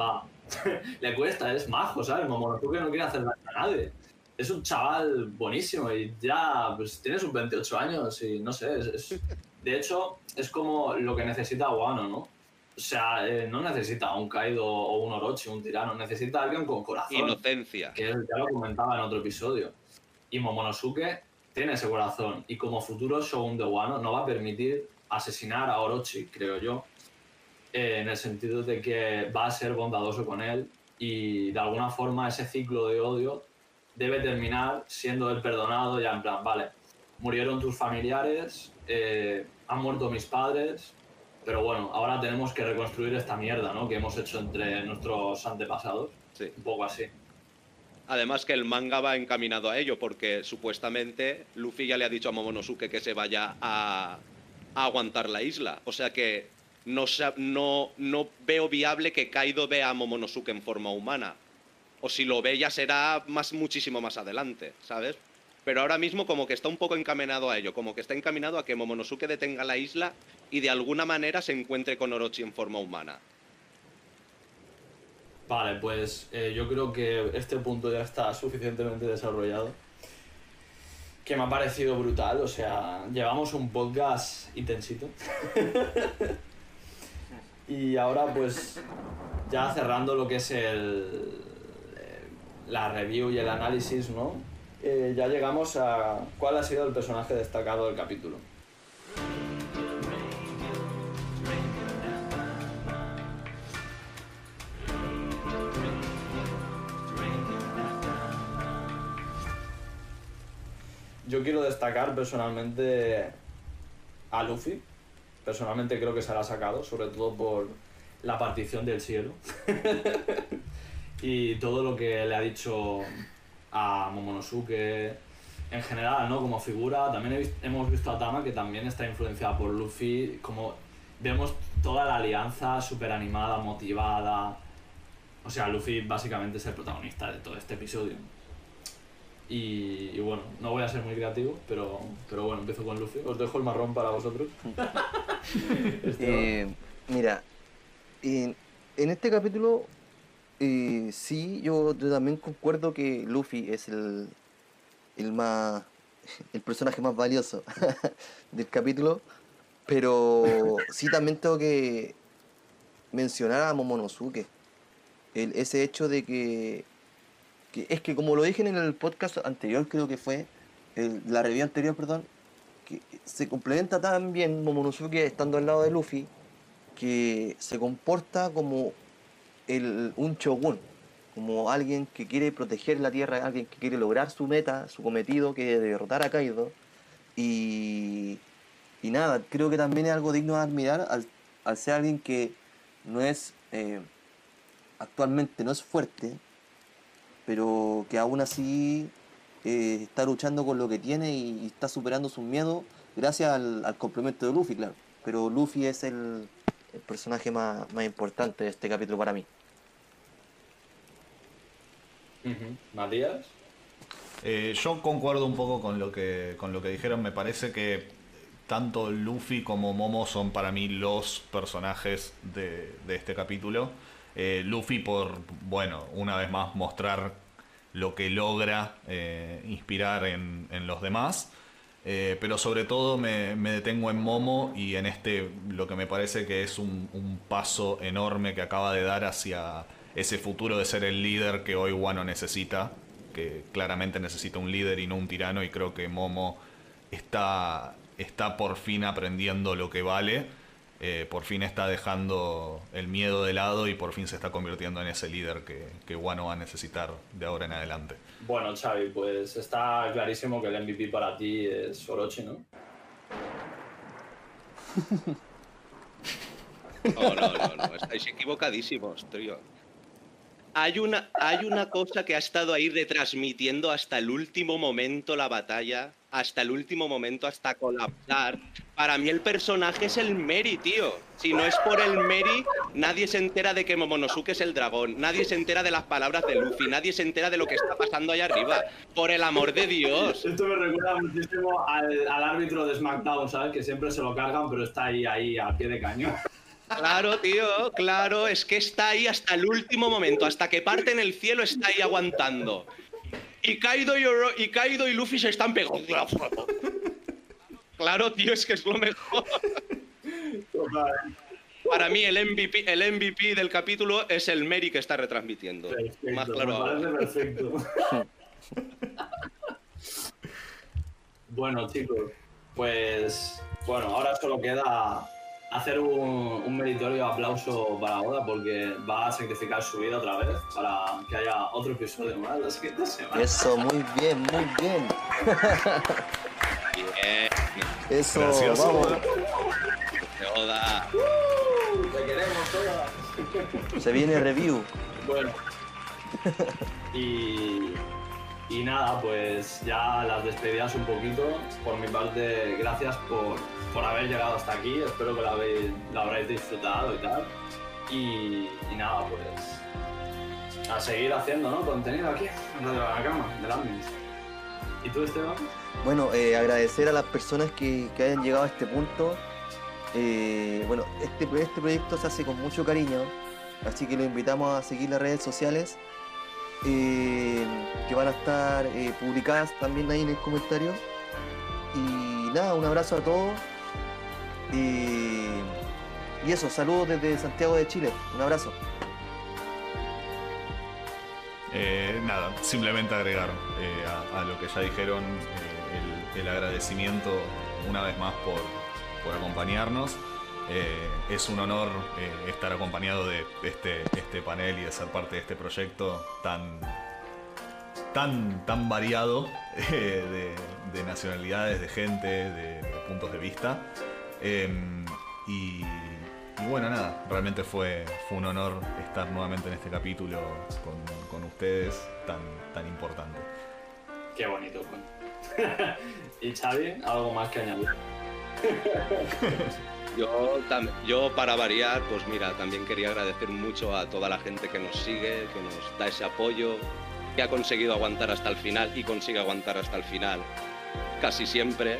va, (laughs) le cuesta, es majo, ¿sabes? Momonosuke no quiere hacer daño a nadie. Es un chaval buenísimo y ya, pues tiene sus 28 años y no sé, es, es- de hecho, es como lo que necesita Wano, ¿no? O sea, eh, no necesita un Kaido o un Orochi, un tirano, necesita alguien con corazón Inocencia. que ya lo comentaba en otro episodio. Y Momonosuke tiene ese corazón y como futuro Shogun de Wano no va a permitir asesinar a Orochi, creo yo, eh, en el sentido de que va a ser bondadoso con él y de alguna forma ese ciclo de odio debe terminar siendo él perdonado ya en plan, vale, murieron tus familiares, eh, han muerto mis padres, pero bueno, ahora tenemos que reconstruir esta mierda, ¿no? Que hemos hecho entre nuestros antepasados. Sí. Un poco así. Además que el manga va encaminado a ello, porque supuestamente Luffy ya le ha dicho a Momonosuke que se vaya a, a aguantar la isla. O sea que no, no, no veo viable que Kaido vea a Momonosuke en forma humana. O si lo ve ya será más, muchísimo más adelante, ¿sabes? Pero ahora mismo como que está un poco encaminado a ello, como que está encaminado a que Momonosuke detenga la isla y de alguna manera se encuentre con Orochi en forma humana. Vale, pues eh, yo creo que este punto ya está suficientemente desarrollado. Que me ha parecido brutal, o sea, llevamos un podcast intensito. (laughs) y ahora pues ya cerrando lo que es el, la review y el análisis, ¿no? Eh, ya llegamos a cuál ha sido el personaje destacado del capítulo. Yo quiero destacar personalmente a Luffy. Personalmente creo que se la ha sacado, sobre todo por la partición del cielo. (laughs) y todo lo que le ha dicho a Momonosuke en general, ¿no? Como figura. También he hemos visto a Tama que también está influenciada por Luffy. Como vemos toda la alianza súper animada, motivada. O sea, Luffy básicamente es el protagonista de todo este episodio. Y, y bueno, no voy a ser muy creativo, pero, pero bueno, empiezo con Luffy. Os dejo el marrón para vosotros. (laughs) Eh, mira, en, en este capítulo, eh, sí, yo, también concuerdo que Luffy es el, el más, el personaje más valioso (laughs) del capítulo, pero sí también tengo que mencionar a Momonosuke. Ese hecho de que, es que como lo dije en el podcast anterior, creo que fue, la review anterior, perdón, se complementa tan bien Momonosuke estando al lado de Luffy que se comporta como el, un shogun, como alguien que quiere proteger la tierra, alguien que quiere lograr su meta, su cometido, que es derrotar a Kaido. Y, nada, creo que también es algo digno de admirar al, ser alguien que no es, eh, actualmente no es fuerte, pero que aún así eh, está luchando con lo que tiene y, y está superando sus miedos gracias al, al complemento de Luffy, claro. Pero Luffy es el, el personaje más, más importante de este capítulo para mí. Matías. Eh, yo concuerdo un poco con lo que con lo que dijeron. Me parece que tanto Luffy como Momo son para mí los personajes de, de este capítulo. Eh, Luffy por, bueno, una vez más mostrar lo que logra eh, inspirar en, en los demás. Eh, pero sobre todo me, detengo en Momo y en este, lo que me parece que es un, un paso enorme que acaba de dar hacia ese futuro de ser el líder que hoy Wano necesita, que claramente necesita un líder y no un tirano, y creo que Momo está, está por fin aprendiendo lo que vale, eh, por fin está dejando el miedo de lado y por fin se está convirtiendo en ese líder que, que Wano va a necesitar de ahora en adelante. Bueno, Xavi, pues está clarísimo que el MVP para ti es Orochi, ¿no? (laughs) No, no, no, no, estáis equivocadísimos, tío. Hay una, hay una cosa que ha estado ahí retransmitiendo hasta el último momento la batalla, hasta el último momento, hasta colapsar. Para mí el personaje es el Meri, tío. Si no es por el Meri, nadie se entera de que Momonosuke es el dragón, nadie se entera de las palabras de Luffy, nadie se entera de lo que está pasando allá arriba. Por el amor de Dios. Esto me recuerda muchísimo al, árbitro de SmackDown, ¿sabes? Que siempre se lo cargan, pero está ahí, ahí, a pie de cañón. Claro, tío, claro, es que está ahí hasta el último momento, hasta que parte en el cielo está ahí aguantando. Y Kaido y, Oro- y Kaido y Luffy se están pegando. Claro, tío, es que es lo mejor. Para mí el MVP, el MVP del capítulo es el Meri que está retransmitiendo. Más claro perfecto. (laughs) bueno, chicos, pues bueno, ahora solo queda hacer un, un meritorio aplauso para Oda porque va a sacrificar su vida otra vez para que haya otro episodio más la siguiente semana. Eso, muy bien, muy bien. Bien, Eso, Gracias, vamos. Oda. Oda. Te queremos, Oda. Se viene review. Bueno. (laughs) Y, y nada, pues ya las despedidas un poquito. Por mi parte, gracias por, por haber llegado hasta aquí. Espero que la, habéis, habréis disfrutado y tal. Y, nada, pues a seguir haciendo ¿no? contenido aquí, en Radio La Cama, del Admins. ¿Y tú, Esteban? Bueno, eh, agradecer a las personas que, que hayan llegado a este punto. Eh, bueno, este, este proyecto se hace con mucho cariño, así que lo invitamos a seguir las redes sociales, eh, que van a estar eh, publicadas también ahí en el comentario. Y nada, un abrazo a todos. Eh, y eso, saludos desde Santiago de Chile. Un abrazo. Eh, nada, simplemente agregar a, lo que ya dijeron el, el agradecimiento una vez más por, por acompañarnos. Eh, es un honor eh, estar acompañado de este, este panel y de ser parte de este proyecto tan, tan, tan variado (laughs) eh, de, de nacionalidades, de gente, de, de puntos de vista. Em, y, y bueno, nada, realmente fue, fue un honor estar nuevamente en este capítulo con, con ustedes tan, tan importante. Qué bonito, pues. (laughs) ¿Y Xavi? ¿Algo más que añadir? (laughs) Yo, para variar, pues mira, también quería agradecer mucho a toda la gente que nos sigue, que nos da ese apoyo, que ha conseguido aguantar hasta el final y consigue aguantar hasta el final, casi siempre.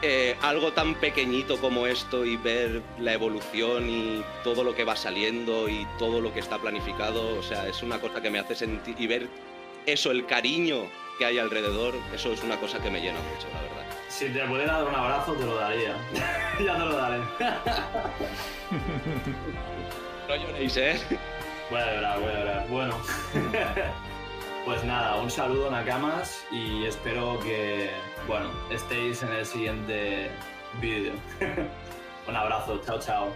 Eh, algo tan pequeñito como esto y ver la evolución y todo lo que va saliendo y todo lo que está planificado, o sea, es una cosa que me hace sentir y ver eso, el cariño que hay alrededor, eso es una cosa que me llena mucho, la verdad. Si te pudiera dar un abrazo, te lo daría. (laughs) ya te lo daré. No lloréis, ¿eh? Voy a llorar, voy a llorar. Bueno. (laughs) pues nada, un saludo Nakamas y espero que, bueno, estéis en el siguiente vídeo. (laughs) un abrazo, chao, chao.